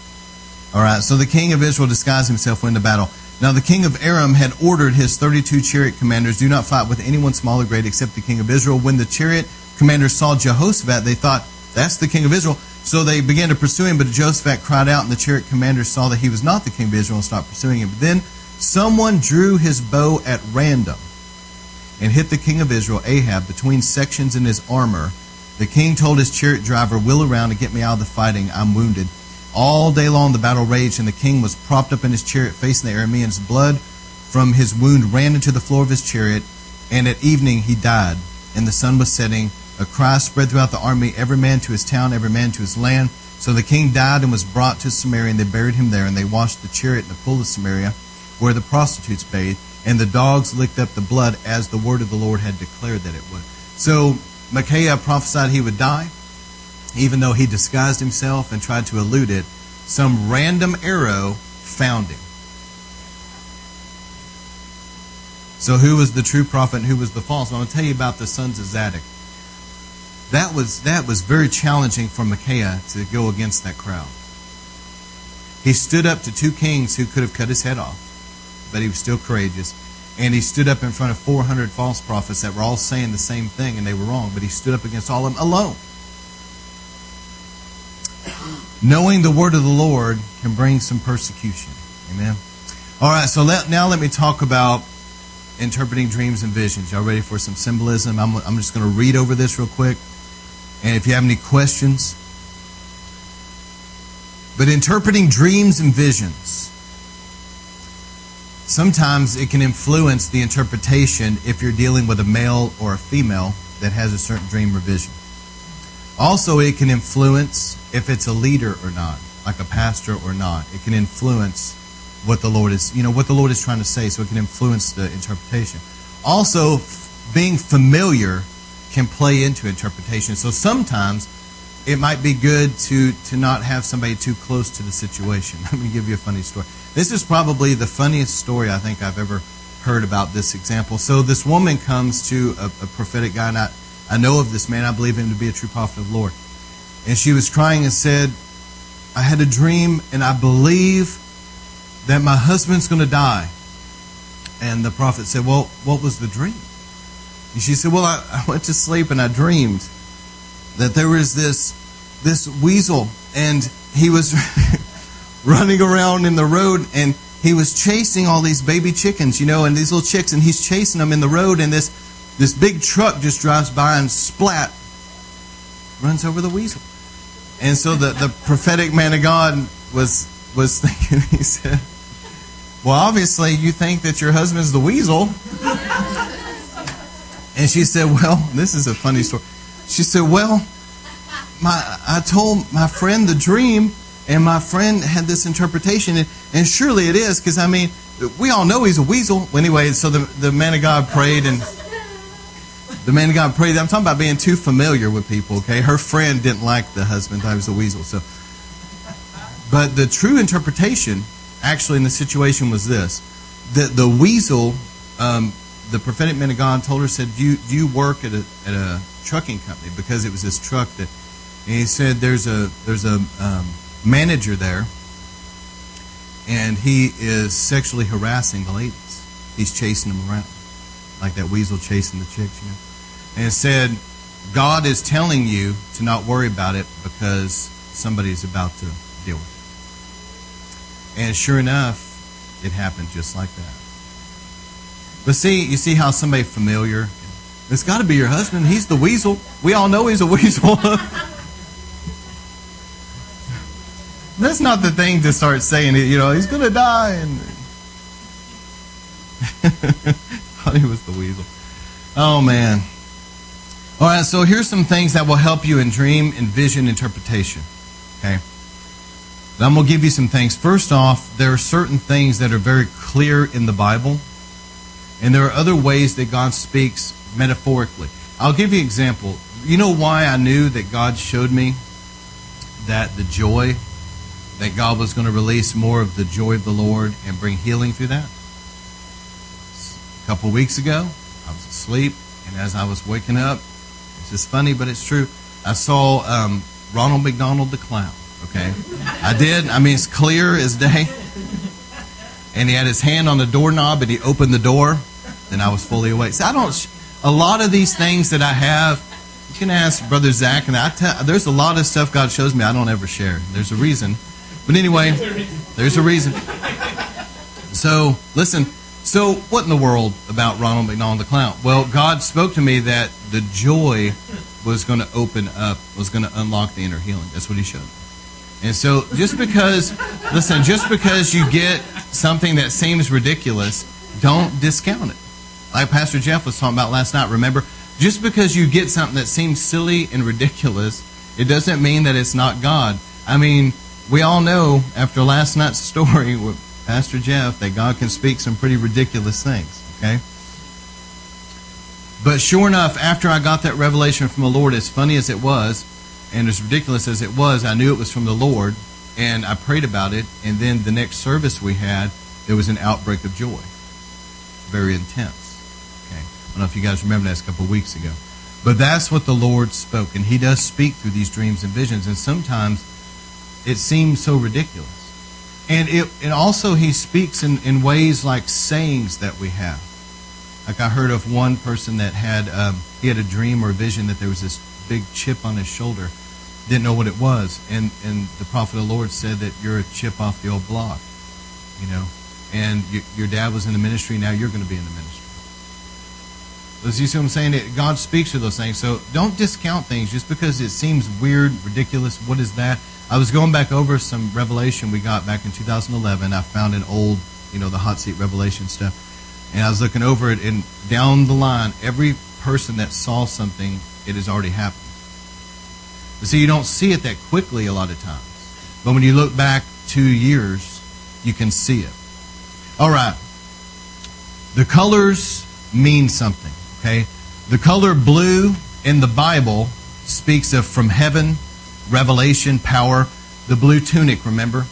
All right, so the king of Israel disguised himself when in the battle. Now the king of Aram had ordered his 32 chariot commanders, do not fight with anyone small or great except the king of Israel. When the chariot commanders saw Jehoshaphat, they thought, that's the king of Israel. So they began to pursue him, but Jehoshaphat cried out, and the chariot commanders saw that he was not the king of Israel and stopped pursuing him. But then someone drew his bow at random and hit the king of Israel, Ahab, between sections in his armor. The king told his chariot driver, Wheel around and get me out of the fighting. I'm wounded. All day long the battle raged, and the king was propped up in his chariot facing the Arameans. Blood from his wound ran into the floor of his chariot, and at evening he died, and the sun was setting. A cry spread throughout the army, every man to his town, every man to his land. So the king died and was brought to Samaria, and they buried him there, and they washed the chariot in the pool of Samaria, where the prostitutes bathed, and the dogs licked up the blood as the word of the Lord had declared that it would. So Micaiah prophesied he would die even though he disguised himself and tried to elude it, some random arrow found him. So, who was the true prophet and who was the false? I'm going to tell you about the sons of Zadok. That was, that was very challenging for Micaiah to go against that crowd. He stood up to two kings who could have cut his head off, but he was still courageous. And he stood up in front of 400 false prophets that were all saying the same thing, and they were wrong, but he stood up against all of them alone. Knowing the word of the Lord can bring some persecution. Amen. All right, so let, now let me talk about interpreting dreams and visions. Y'all ready for some symbolism? I'm, I'm just going to read over this real quick. And if you have any questions, but interpreting dreams and visions, sometimes it can influence the interpretation if you're dealing with a male or a female that has a certain dream or vision. Also, it can influence if it's a leader or not, like a pastor or not. It can influence what the Lord is, you know, what the Lord is trying to say, so it can influence the interpretation. Also, being familiar can play into interpretation. So sometimes it might be good to to not have somebody too close to the situation. Let me give you a funny story. This is probably the funniest story I think I've ever heard about this example. So this woman comes to a, a prophetic guy, and I, I know of this man. I believe him to be a true prophet of the Lord. And she was crying and said, I had a dream, and I believe that my husband's going to die. And the prophet said, Well, what was the dream? She said, Well, I, I went to sleep and I dreamed that there was this this weasel and he was running around in the road and he was chasing all these baby chickens, you know, and these little chicks, and he's chasing them in the road, and this this big truck just drives by and splat runs over the weasel. And so the, the prophetic man of God was was thinking, he said, Well, obviously you think that your husband's the weasel. And she said, Well, this is a funny story. She said, Well, my I told my friend the dream, and my friend had this interpretation, and, And surely it is, because I mean, we all know he's a weasel. Anyway, so the, the man of God prayed, and the man of God prayed. I'm talking about being too familiar with people, okay? Her friend didn't like the husband, I was a weasel. So, But the true interpretation, actually, in the situation was this that the weasel, um, the prophetic man of God told her, said, you, you work at a, at a trucking company? Because it was this truck that, he said, there's a, there's a um, manager there and he is sexually harassing the ladies. He's chasing them around, like that weasel chasing the chicks, you know. And said, God is telling you to not worry about it because somebody's about to deal with it. And sure enough, it happened just like that. But see, you see how somebody familiar, it's got to be your husband. He's the weasel. We all know he's a weasel. That's not the thing to start saying. You know, he's going to die. And thought he was the weasel. Oh man. All right. So here's some things that will help you in dream and vision interpretation. Okay. I'm going to give you some things. First off, there are certain things that are very clear in the Bible, and there are other ways that God speaks metaphorically. I'll give you an example. You know why I knew that God showed me that the joy that God was going to release more of the joy of the Lord and bring healing through that. A couple weeks ago, I was asleep, and as I was waking up, it's just funny, but it's true. I saw um, Ronald McDonald the clown. Okay, I did. I mean, it's clear as day. And he had his hand on the doorknob, and he opened the door. Then I was fully awake. So I don't. A lot of these things that I have, you can ask Brother Zach, and I tell. There's a lot of stuff God shows me I don't ever share. There's a reason but anyway, there's a reason. So, listen. So, what in the world about Ronald McDonald the Clown? Well, God spoke to me that the joy was going to open up, was going to unlock the inner healing. That's what He showed me. And so, just because, listen, just because you get something that seems ridiculous, don't discount it. Like Pastor Jeff was talking about last night, remember? Just because you get something that seems silly and ridiculous, it doesn't mean that it's not God. I mean, we all know after last night's story with Pastor Jeff that God can speak some pretty ridiculous things, okay? But sure enough, after I got that revelation from the Lord, as funny as it was, and as ridiculous as it was, I knew it was from the Lord, and I prayed about it, and then the next service we had, there was an outbreak of joy. Very intense. Okay. I don't know if you guys remember that a couple of weeks ago. But that's what the Lord spoke, and He does speak through these dreams and visions, and sometimes it seems so ridiculous. And it and also he speaks in, in ways like sayings that we have. Like I heard of one person that had um, he had a dream or a vision that there was this big chip on his shoulder, didn't know what it was, and and the prophet of the Lord said that you're a chip off the old block, you know, and you, your dad was in the ministry, now you're going to be in the ministry. So you see what I'm saying? It, God speaks to those things, so don't discount things just because it seems weird, ridiculous. What is that? I was going back over some revelation we got back in 2011. I found an old, you know, the hot seat revelation stuff. And I was looking over it, and down the line, every person that saw something, it has already happened. See, you don't see it that quickly a lot of times. But when you look back two years, you can see it. All right. The colors mean something, okay? The color blue in the Bible speaks of from heaven revelation, power. The blue tunic, remember?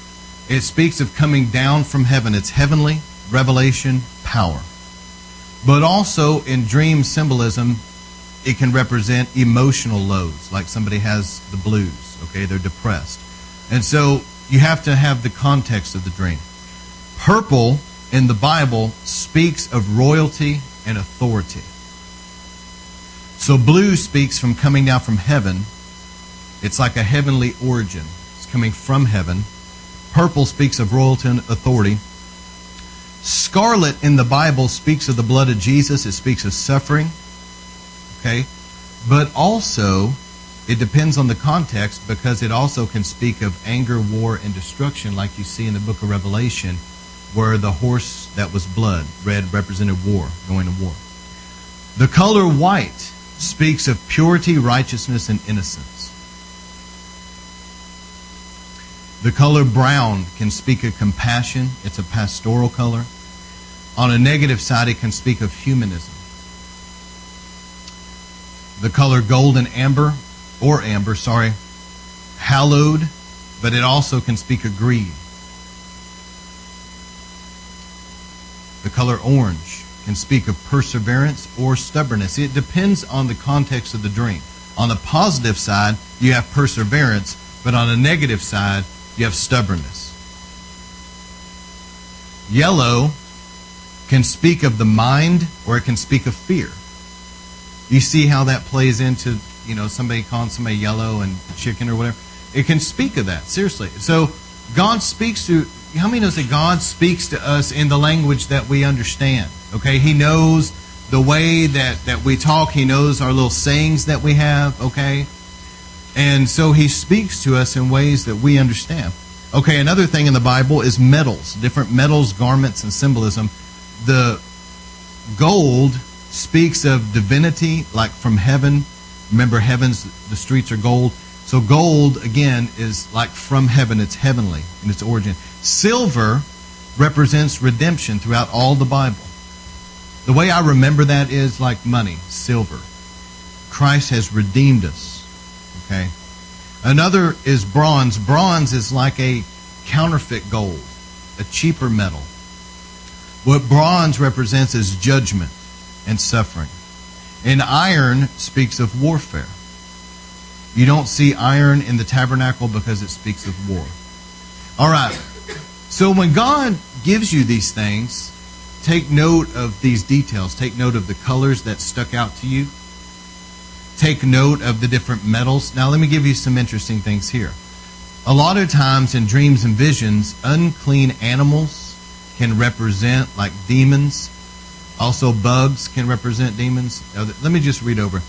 It speaks of coming down from heaven. It's heavenly, revelation, power. But also in dream symbolism, it can represent emotional lows, like somebody has the blues, okay? They're depressed. And so you have to have the context of the dream. Purple in the Bible speaks of royalty and authority. So blue speaks from coming down from heaven, it's like a heavenly origin. It's coming from heaven. Purple speaks of royalty and authority. Scarlet in the Bible speaks of the blood of Jesus. It speaks of suffering. Okay? But also, it depends on the context because it also can speak of anger, war, and destruction, like you see in the book of Revelation, where the horse that was blood, red, represented war, going to war. The color white speaks of purity, righteousness, and innocence. The color brown can speak of compassion, it's a pastoral color. On a negative side, it can speak of humanism. The color golden amber, or amber, sorry, hallowed, but it also can speak of greed. The color orange can speak of perseverance or stubbornness. It depends on the context of the dream. On the positive side, you have perseverance, but on the negative side, you have stubbornness. Yellow can speak of the mind or it can speak of fear. You see how that plays into, you know, somebody calling somebody yellow and chicken or whatever. It can speak of that, seriously. So God speaks to how many knows that God speaks to us in the language that we understand? Okay, He knows the way that, that we talk, He knows our little sayings that we have, okay? And so he speaks to us in ways that we understand. Okay, another thing in the Bible is metals, different metals, garments, and symbolism. The gold speaks of divinity, like from heaven. Remember, heavens, the streets are gold. So, gold, again, is like from heaven, it's heavenly in its origin. Silver represents redemption throughout all the Bible. The way I remember that is like money, silver. Christ has redeemed us Okay. Another is bronze. Bronze is like a counterfeit gold, a cheaper metal. What bronze represents is judgment and suffering. And iron speaks of warfare. You don't see iron in the tabernacle because it speaks of war. All right. So when God gives you these things, take note of these details. Take note of the colors that stuck out to you take note of the different metals. Now, let me give you some interesting things here. A lot of times in dreams and visions, unclean animals can represent like demons. Also, bugs can represent demons. Let me just read over.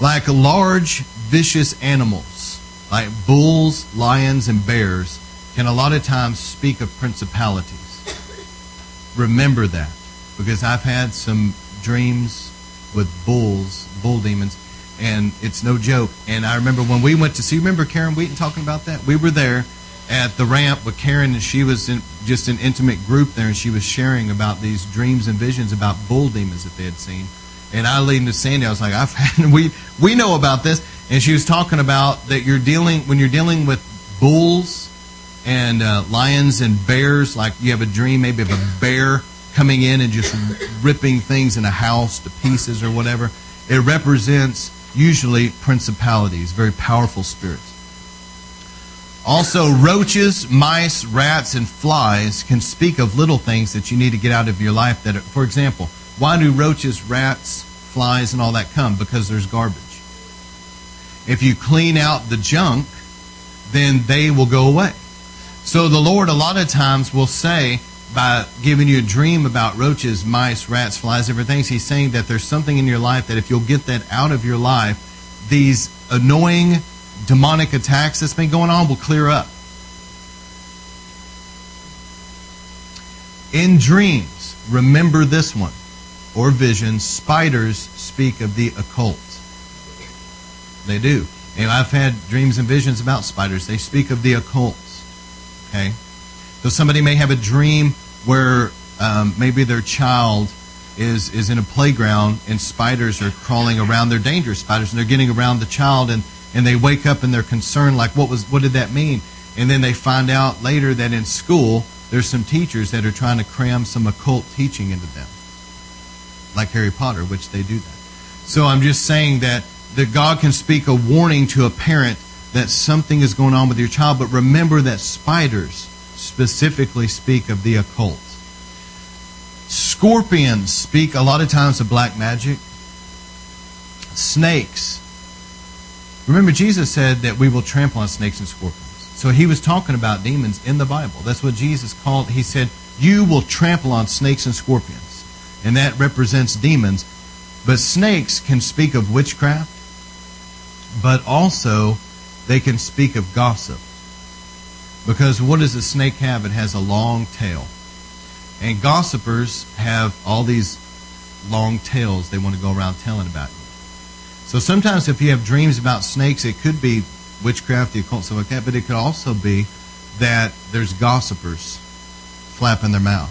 Like large, vicious animals, like bulls, lions, and bears, can a lot of times speak of principalities. Remember that, because I've had some dreams with bulls, bull demons, and it's no joke. And I remember when we went to see, remember Karen Wheaton talking about that? We were there at the ramp with Karen, and she was in just an intimate group there, and she was sharing about these dreams and visions about bull demons that they had seen. And I leaned to Sandy. I was like, "I've had we we know about this." And she was talking about that you're dealing when you're dealing with bulls and uh, lions and bears. Like you have a dream, maybe of a bear coming in and just ripping things in a house to pieces or whatever. It represents usually principalities, very powerful spirits. Also, roaches, mice, rats, and flies can speak of little things that you need to get out of your life. That, are, for example, why do roaches, rats, flies, and all that come? Because there's garbage. If you clean out the junk, then they will go away. So the Lord, a lot of times, will say, by giving you a dream about roaches, mice, rats, flies, different things, he's saying that there's something in your life that if you'll get that out of your life, these annoying demonic attacks that's been going on will clear up. In dreams, remember this one, or visions, spiders speak of the occult. They do. And I've had dreams and visions about spiders. They speak of the occult. Okay? So somebody may have a dream where um, maybe their child is is in a playground and spiders are crawling around. They're dangerous spiders, and they're getting around the child, and and they wake up and they're concerned, like what was what did that mean? And then they find out later that in school there's some teachers that are trying to cram some occult teaching into them, like Harry Potter, which they do that. So I'm just saying that that God can speak a warning to a parent that something is going on with your child, but remember that spiders specifically speak of the occult. Scorpions speak a lot of times of black magic. Snakes. Remember, Jesus said that we will trample on snakes and scorpions. So he was talking about demons in the Bible. That's what Jesus called. He said, You will trample on snakes and scorpions. And that represents demons. But snakes can speak of witchcraft, but also they can speak of gossip. Because what does a snake have? It has a long tail. And gossipers have all these long tails they want to go around telling about. So sometimes if you have dreams about snakes, it could be witchcraft, the occult, stuff like that, but it could also be that there's gossipers flapping their mouth,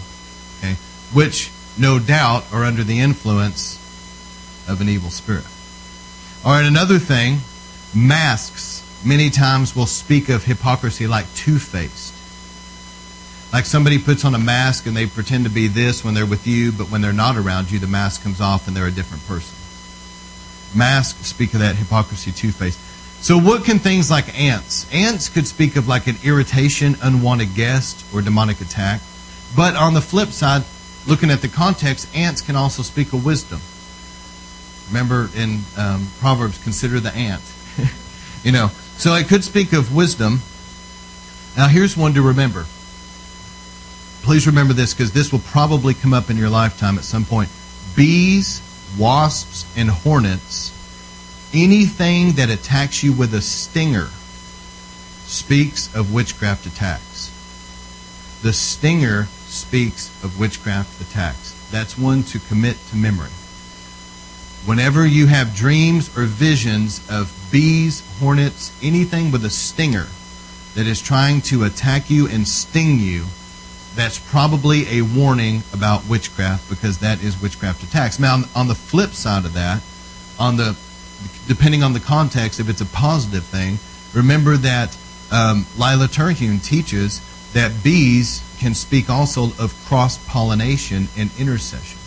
okay, which no doubt are under the influence of an evil spirit. All right, another thing, masks many times will speak of hypocrisy like two faced. Like somebody puts on a mask and they pretend to be this when they're with you, but when they're not around you, the mask comes off and they're a different person. Masks speak of that hypocrisy two faced. So, what can things like ants? Ants could speak of like an irritation, unwanted guest, or demonic attack. But on the flip side, looking at the context, ants can also speak of wisdom. Remember in um, Proverbs, consider the ant. you know, so it could speak of wisdom. Now, here's one to remember. Please remember this because this will probably come up in your lifetime at some point. Bees, wasps, and hornets, anything that attacks you with a stinger, speaks of witchcraft attacks. The stinger speaks of witchcraft attacks. That's one to commit to memory. Whenever you have dreams or visions of bees, hornets, anything with a stinger that is trying to attack you and sting you, that's probably a warning about witchcraft because that is witchcraft attacks. Now, on the flip side of that, on the depending on the context, if it's a positive thing, remember that um, Lila Terhune teaches that bees can speak also of cross pollination and intercession.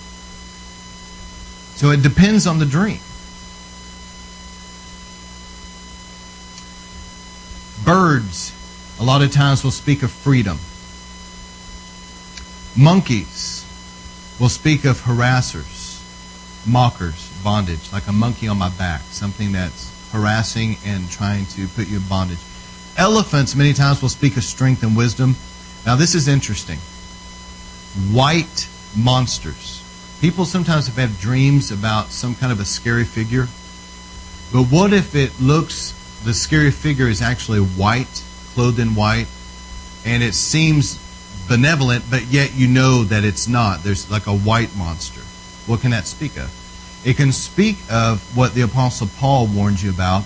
So it depends on the dream. Birds, a lot of times, will speak of freedom. Monkeys will speak of harassers, mockers, bondage, like a monkey on my back, something that's harassing and trying to put you in bondage. Elephants, many times, will speak of strength and wisdom. Now, this is interesting. White monsters People sometimes have had dreams about some kind of a scary figure. But what if it looks, the scary figure is actually white, clothed in white, and it seems benevolent, but yet you know that it's not. There's like a white monster. What can that speak of? It can speak of what the Apostle Paul warned you about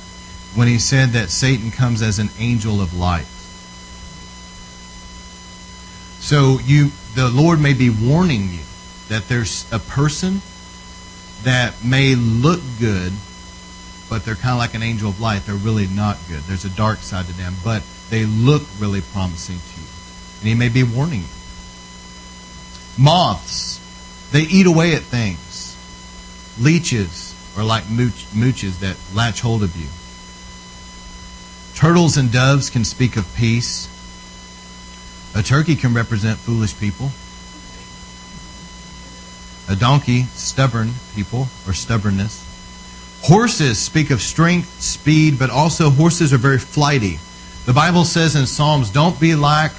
when he said that Satan comes as an angel of light. So you, the Lord may be warning you that there's a person that may look good, but they're kind of like an angel of light. They're really not good. There's a dark side to them, but they look really promising to you. And he may be warning you. Moths, they eat away at things. Leeches are like mooch, mooches that latch hold of you. Turtles and doves can speak of peace. A turkey can represent foolish people. A donkey, stubborn people or stubbornness. Horses speak of strength, speed, but also horses are very flighty. The Bible says in Psalms, don't be like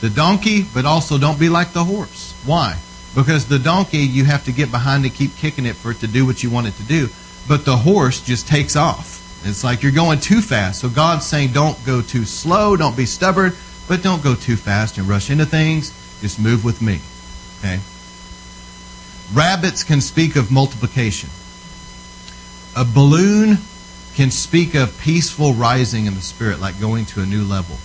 the donkey, but also don't be like the horse. Why? Because the donkey, you have to get behind and keep kicking it for it to do what you want it to do. But the horse just takes off. It's like you're going too fast. So God's saying, don't go too slow, don't be stubborn, but don't go too fast and rush into things. Just move with me. Okay? Rabbits can speak of multiplication. A balloon can speak of peaceful rising in the spirit, like going to a new level.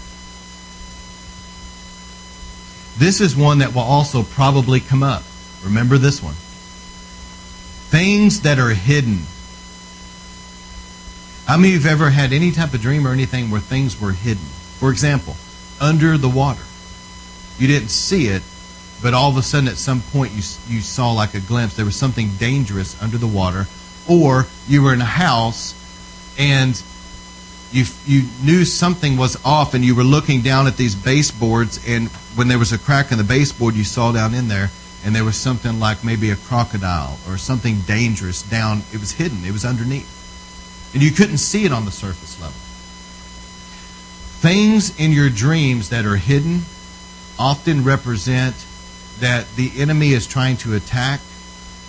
This is one that will also probably come up. Remember this one. Things that are hidden. How many of you have ever had any type of dream or anything where things were hidden? For example, under the water. You didn't see it, but all of a sudden at some point you, you saw like a glimpse there was something dangerous under the water or you were in a house and you, you knew something was off and you were looking down at these baseboards and when there was a crack in the baseboard you saw down in there and there was something like maybe a crocodile or something dangerous down. It was hidden. It was underneath. And you couldn't see it on the surface level. Things in your dreams that are hidden often represent that the enemy is trying to attack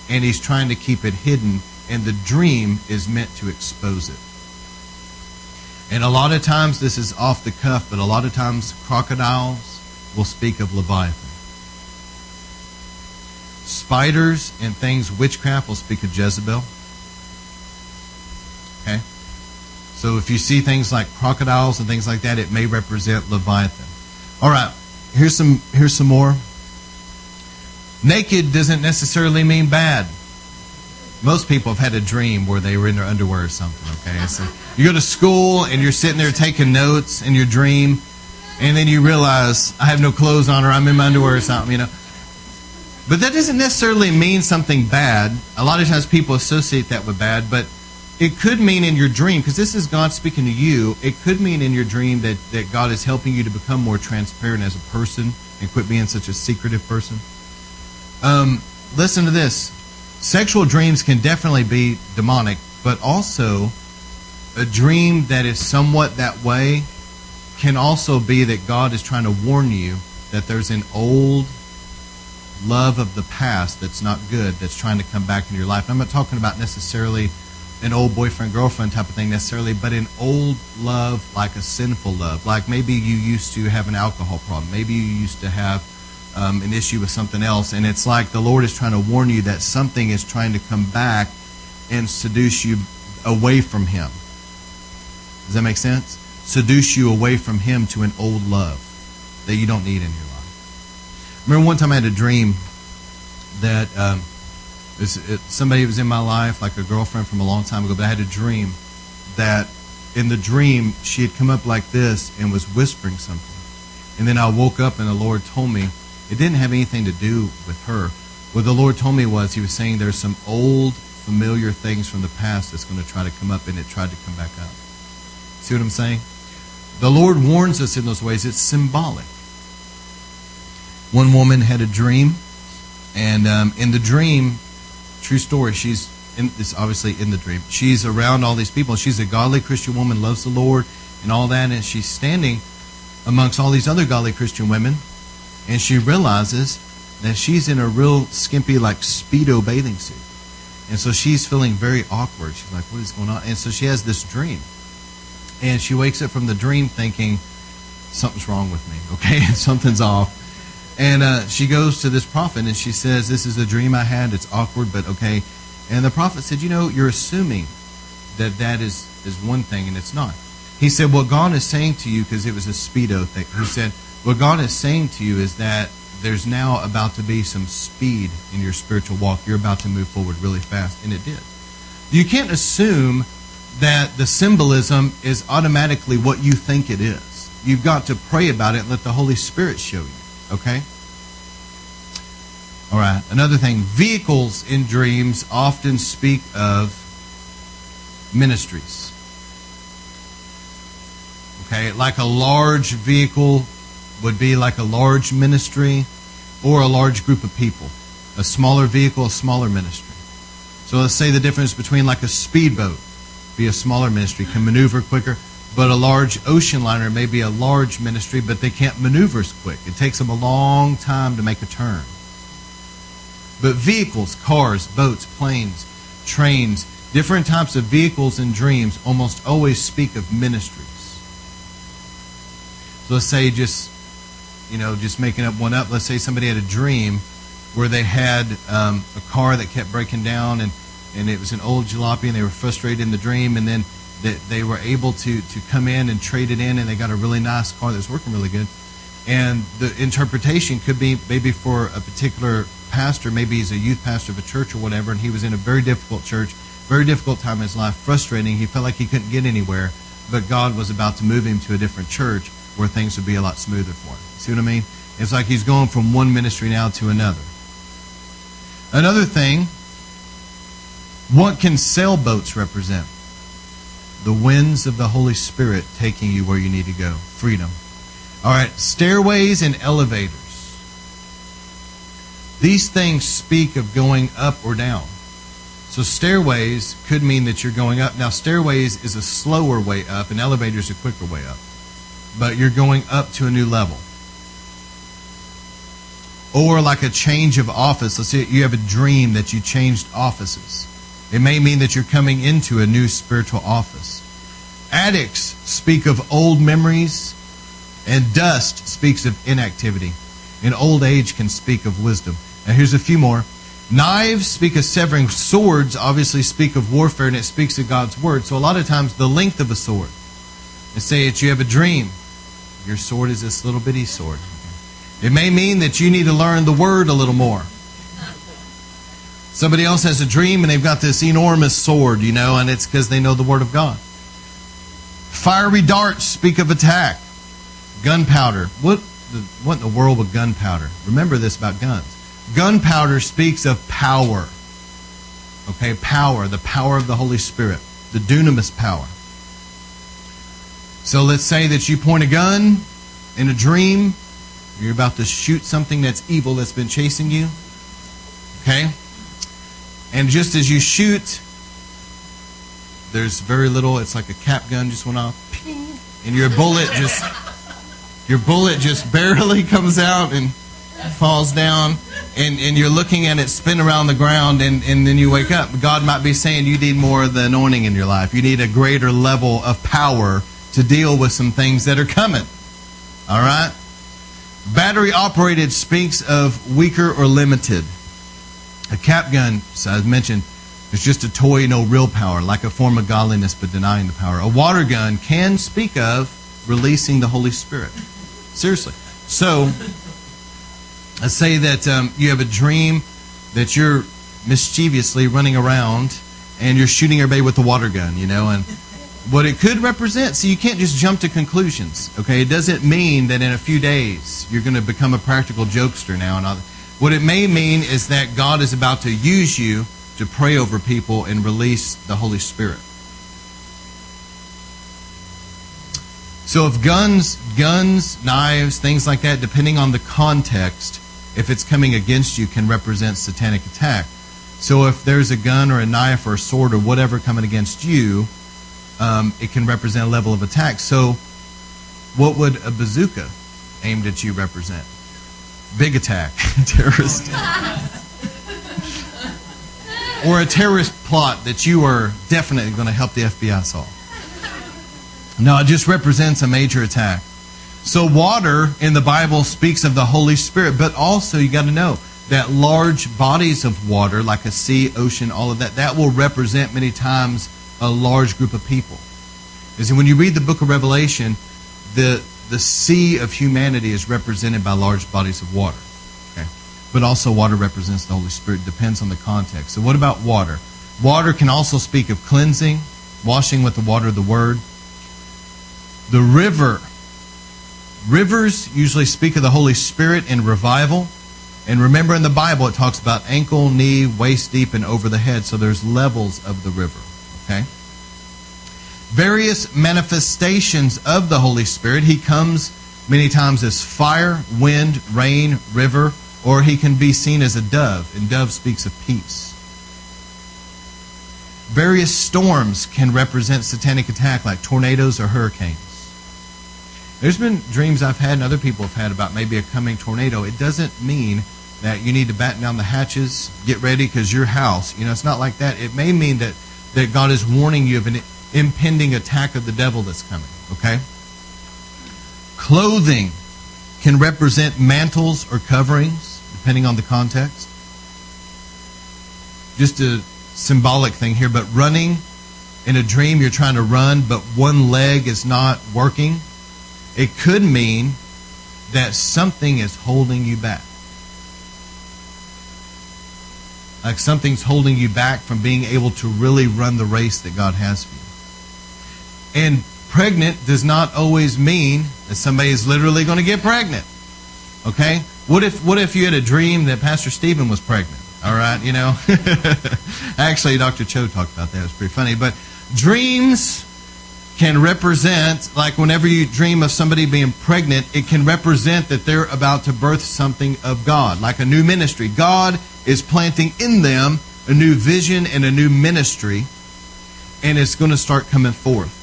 and he's trying to keep it hidden, and the dream is meant to expose it. And a lot of times this is off the cuff, but a lot of times crocodiles will speak of Leviathan. Spiders and things, witchcraft, will speak of Jezebel. Okay? So if you see things like crocodiles and things like that, it may represent Leviathan. All right, here's some here's some more. Naked doesn't necessarily mean bad. Most people have had a dream where they were in their underwear or something. Okay, so you go to school and you're sitting there taking notes in your dream, and then you realize I have no clothes on or I'm in my underwear or something. You know, but that doesn't necessarily mean something bad. A lot of times people associate that with bad, but it could mean in your dream, because this is God speaking to you, it could mean in your dream that, that God is helping you to become more transparent as a person and quit being such a secretive person. Um, listen to this. Sexual dreams can definitely be demonic, but also a dream that is somewhat that way can also be that God is trying to warn you that there's an old love of the past that's not good that's trying to come back into your life. I'm not talking about necessarily an old boyfriend girlfriend type of thing necessarily, but an old love like a sinful love. Like maybe you used to have an alcohol problem, maybe you used to have um, an issue with something else, and it's like the Lord is trying to warn you that something is trying to come back and seduce you away from Him. Does that make sense? Seduce you away from Him to an old love that you don't need in your life remember one time I had a dream that um, it, somebody was in my life, like a girlfriend from a long time ago, but I had a dream that in the dream she had come up like this and was whispering something. And then I woke up and the Lord told me it didn't have anything to do with her. What the Lord told me was He was saying there's some old, familiar things from the past that's going to try to come up, and it tried to come back up. See what I'm saying? The Lord warns us in those ways. It's symbolic. One woman had a dream, and um, in the dream, true story, she's in this obviously in the dream. She's around all these people. She's a godly Christian woman, loves the Lord, and all that, and she's standing amongst all these other godly Christian women, and she realizes that she's in a real skimpy, like speedo bathing suit, and so she's feeling very awkward. She's like, "What is going on?" And so she has this dream, and she wakes up from the dream thinking, "Something's wrong with me. Okay, something's off." And uh, she goes to this prophet and she says, This is a dream I had. It's awkward, but okay. And the prophet said, You know, you're assuming that that is, is one thing and it's not. He said, What God is saying to you, because it was a speedo thing, he said, What God is saying to you is that there's now about to be some speed in your spiritual walk. You're about to move forward really fast. And it did. You can't assume that the symbolism is automatically what you think it is. You've got to pray about it and let the Holy Spirit show you. Okay? All right. Another thing vehicles in dreams often speak of ministries. Okay? Like a large vehicle would be like a large ministry or a large group of people. A smaller vehicle, a smaller ministry. So let's say the difference between like a speedboat be a smaller ministry, can maneuver quicker but a large ocean liner may be a large ministry, but they can't maneuver as quick. It takes them a long time to make a turn. But vehicles, cars, boats, planes, trains, different types of vehicles and dreams almost always speak of ministries. So let's say just, you know, just making up one up. Let's say somebody had a dream where they had um, a car that kept breaking down and, and it was an old jalopy and they were frustrated in the dream and then that they were able to to come in and trade it in, and they got a really nice car that's working really good. And the interpretation could be maybe for a particular pastor, maybe he's a youth pastor of a church or whatever, and he was in a very difficult church, very difficult time in his life, frustrating. He felt like he couldn't get anywhere, but God was about to move him to a different church where things would be a lot smoother for him. See what I mean? It's like he's going from one ministry now to another. Another thing, what can sailboats represent? the winds of the Holy Spirit taking you where you need to go. Freedom. All right, stairways and elevators. These things speak of going up or down. So stairways could mean that you're going up. Now stairways is a slower way up and elevators a quicker way up. But you're going up to a new level. Or like a change of office. Let's say you have a dream that you changed offices. It may mean that you're coming into a new spiritual office. Attics speak of old memories, and dust speaks of inactivity. And old age can speak of wisdom. Now, here's a few more. Knives speak of severing. Swords obviously speak of warfare, and it speaks of God's word. So, a lot of times, the length of a sword. Let's say that you have a dream Your sword is this little bitty sword. It may mean that you need to learn the word a little more. Somebody else has a dream and they've got this enormous sword, you know, and it's because they know the word of God. Fiery darts speak of attack. Gunpowder. What, what in the world with gunpowder? Remember this about guns. Gunpowder speaks of power. Okay, power, the power of the Holy Spirit, the dunamis power. So let's say that you point a gun in a dream, you're about to shoot something that's evil that's been chasing you. Okay? And just as you shoot, there's very little, it's like a cap gun just went off, ping, and your bullet just your bullet just barely comes out and falls down and, and you're looking at it spin around the ground and, and then you wake up. God might be saying you need more of the anointing in your life. You need a greater level of power to deal with some things that are coming. All right? Battery operated speaks of weaker or limited. A cap gun, as I mentioned, is just a toy, no real power, like a form of godliness but denying the power. A water gun can speak of releasing the Holy Spirit. Seriously. So, let's say that um, you have a dream that you're mischievously running around and you're shooting your everybody with a water gun, you know, and what it could represent. So you can't just jump to conclusions, okay? It doesn't mean that in a few days you're going to become a practical jokester now. And all. what it may mean is that God is about to use you to pray over people and release the Holy Spirit. So if guns, guns, knives, things like that, depending on the context, if it's coming against you, can represent satanic attack. So if there's a gun or a knife or a sword or whatever coming against you, um, it can represent a level of attack. So, what would a bazooka aimed at you represent? Big attack, terrorist. or a terrorist plot that you are definitely going to help the FBI solve. No, it just represents a major attack. So, water in the Bible speaks of the Holy Spirit, but also you got to know that large bodies of water, like a sea, ocean, all of that, that will represent many times a large group of people. Because when you read the book of Revelation, the, the sea of humanity is represented by large bodies of water. Okay? But also, water represents the Holy Spirit. Depends on the context. So, what about water? Water can also speak of cleansing, washing with the water of the Word. The river. Rivers usually speak of the Holy Spirit and revival. And remember in the Bible, it talks about ankle, knee, waist deep, and over the head. So there's levels of the river. Okay? Various manifestations of the Holy Spirit. He comes many times as fire, wind, rain, river, or he can be seen as a dove, and dove speaks of peace. Various storms can represent satanic attack, like tornadoes or hurricanes. There's been dreams I've had and other people have had about maybe a coming tornado. It doesn't mean that you need to batten down the hatches, get ready because your house. You know, it's not like that. It may mean that that God is warning you of an impending attack of the devil that's coming. Okay? Clothing can represent mantles or coverings, depending on the context. Just a symbolic thing here, but running in a dream, you're trying to run, but one leg is not working. It could mean that something is holding you back. Like something's holding you back from being able to really run the race that God has for you. And pregnant does not always mean that somebody is literally going to get pregnant. Okay? What if what if you had a dream that Pastor Stephen was pregnant? All right, you know. Actually, Dr. Cho talked about that. It was pretty funny. But dreams can represent, like whenever you dream of somebody being pregnant, it can represent that they're about to birth something of God, like a new ministry. God is planting in them a new vision and a new ministry, and it's going to start coming forth.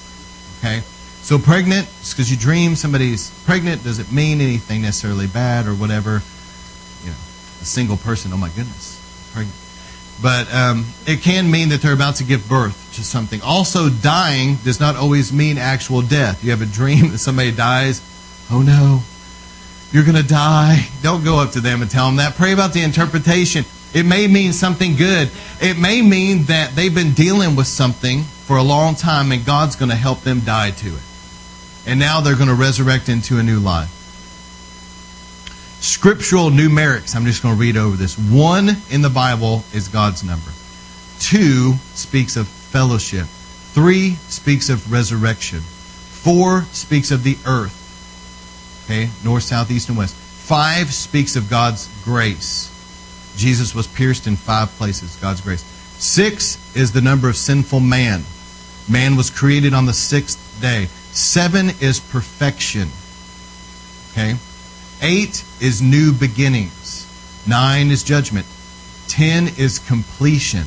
Okay? So, pregnant, because you dream somebody's pregnant, doesn't mean anything necessarily bad or whatever. You know, a single person, oh my goodness, pregnant. But um, it can mean that they're about to give birth to something. Also, dying does not always mean actual death. You have a dream that somebody dies. Oh no, you're going to die. Don't go up to them and tell them that. Pray about the interpretation. It may mean something good. It may mean that they've been dealing with something for a long time and God's going to help them die to it. and now they're going to resurrect into a new life. Scriptural numerics, I'm just going to read over this. One in the Bible is God's number. Two speaks of fellowship. Three speaks of resurrection. Four speaks of the earth. Okay, north, south, east, and west. Five speaks of God's grace. Jesus was pierced in five places, God's grace. Six is the number of sinful man. Man was created on the sixth day. Seven is perfection. Okay? Eight is new beginnings. Nine is judgment. Ten is completion.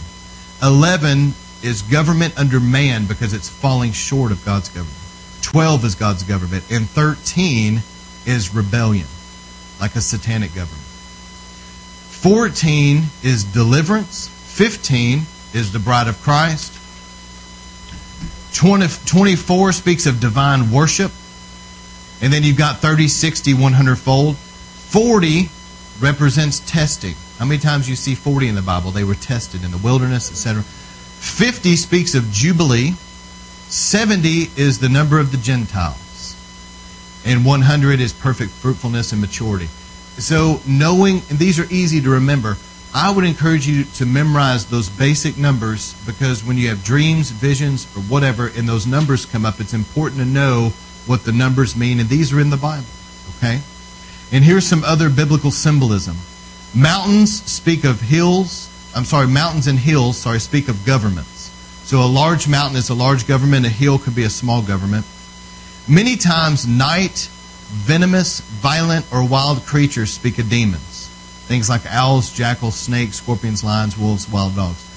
Eleven is government under man because it's falling short of God's government. Twelve is God's government. And thirteen is rebellion, like a satanic government. 14 is deliverance. 15 is the bride of Christ. 20, 24 speaks of divine worship. And then you've got 30, 60, 100 fold. 40 represents testing. How many times you see 40 in the Bible? They were tested in the wilderness, etc. 50 speaks of jubilee. 70 is the number of the Gentiles. And 100 is perfect fruitfulness and maturity. So, knowing, and these are easy to remember, I would encourage you to memorize those basic numbers because when you have dreams, visions, or whatever, and those numbers come up, it's important to know what the numbers mean, and these are in the Bible. Okay? And here's some other biblical symbolism. Mountains speak of hills. I'm sorry, mountains and hills, sorry, speak of governments. So a large mountain is a large government, a hill could be a small government. Many times, night venomous, violent, or wild creatures speak of demons. Things like owls, jackals, snakes, scorpions, lions, wolves, wild dogs.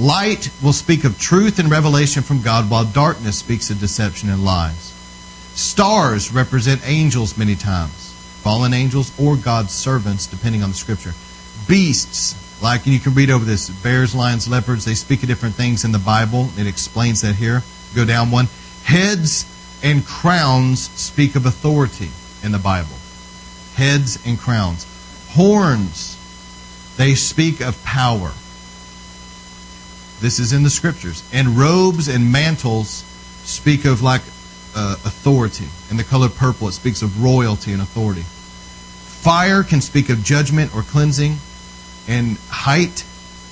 Light will speak of truth and revelation from God, while darkness speaks of deception and lies. Stars represent angels many times, fallen angels or God's servants, depending on the scripture. Beasts, like you can read over this bears, lions, leopards, they speak of different things in the Bible. It explains that here. Go down one. Heads and crowns speak of authority in the Bible heads and crowns. Horns, they speak of power. This is in the scriptures. And robes and mantles speak of like uh, authority. In the color purple, it speaks of royalty and authority. Fire can speak of judgment or cleansing, and height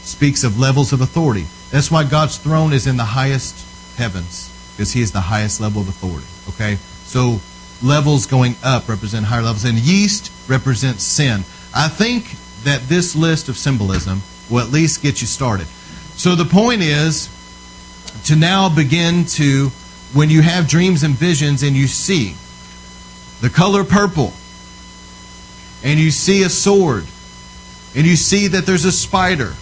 speaks of levels of authority. That's why God's throne is in the highest heavens, because He is the highest level of authority. Okay? So levels going up represent higher levels, and yeast represents sin. I think that this list of symbolism will at least get you started. So the point is to now begin to, when you have dreams and visions and you see the color purple, and you see a sword, and you see that there's a spider,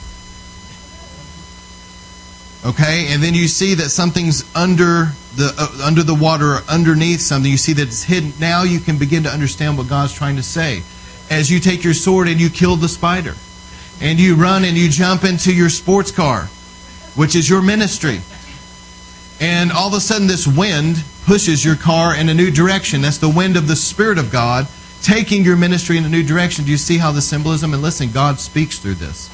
okay, and then you see that something's under the uh, under the water or underneath something, you see that it's hidden. Now you can begin to understand what God's trying to say. As you take your sword and you kill the spider, and you run and you jump into your sports car, which is your ministry, and all of a sudden this wind pushes your car in a new direction. That's the wind of the Spirit of God taking your ministry in a new direction. Do you see how the symbolism? And listen, God speaks through this.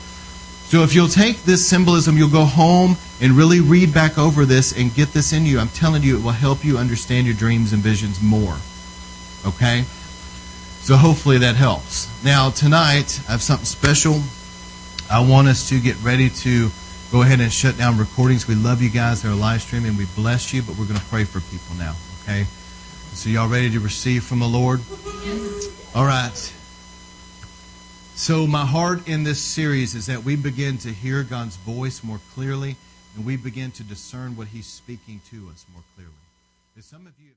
So if you'll take this symbolism, you'll go home and really read back over this and get this in you. I'm telling you, it will help you understand your dreams and visions more. Okay? So hopefully that helps. Now, tonight, I have something special. I want us to get ready to go ahead and shut down recordings. We love you guys that are live streaming. We bless you, but we're going to pray for people now. Okay? So, y'all ready to receive from the Lord? All right. So, my heart in this series is that we begin to hear God's voice more clearly and we begin to discern what He's speaking to us more clearly. some of you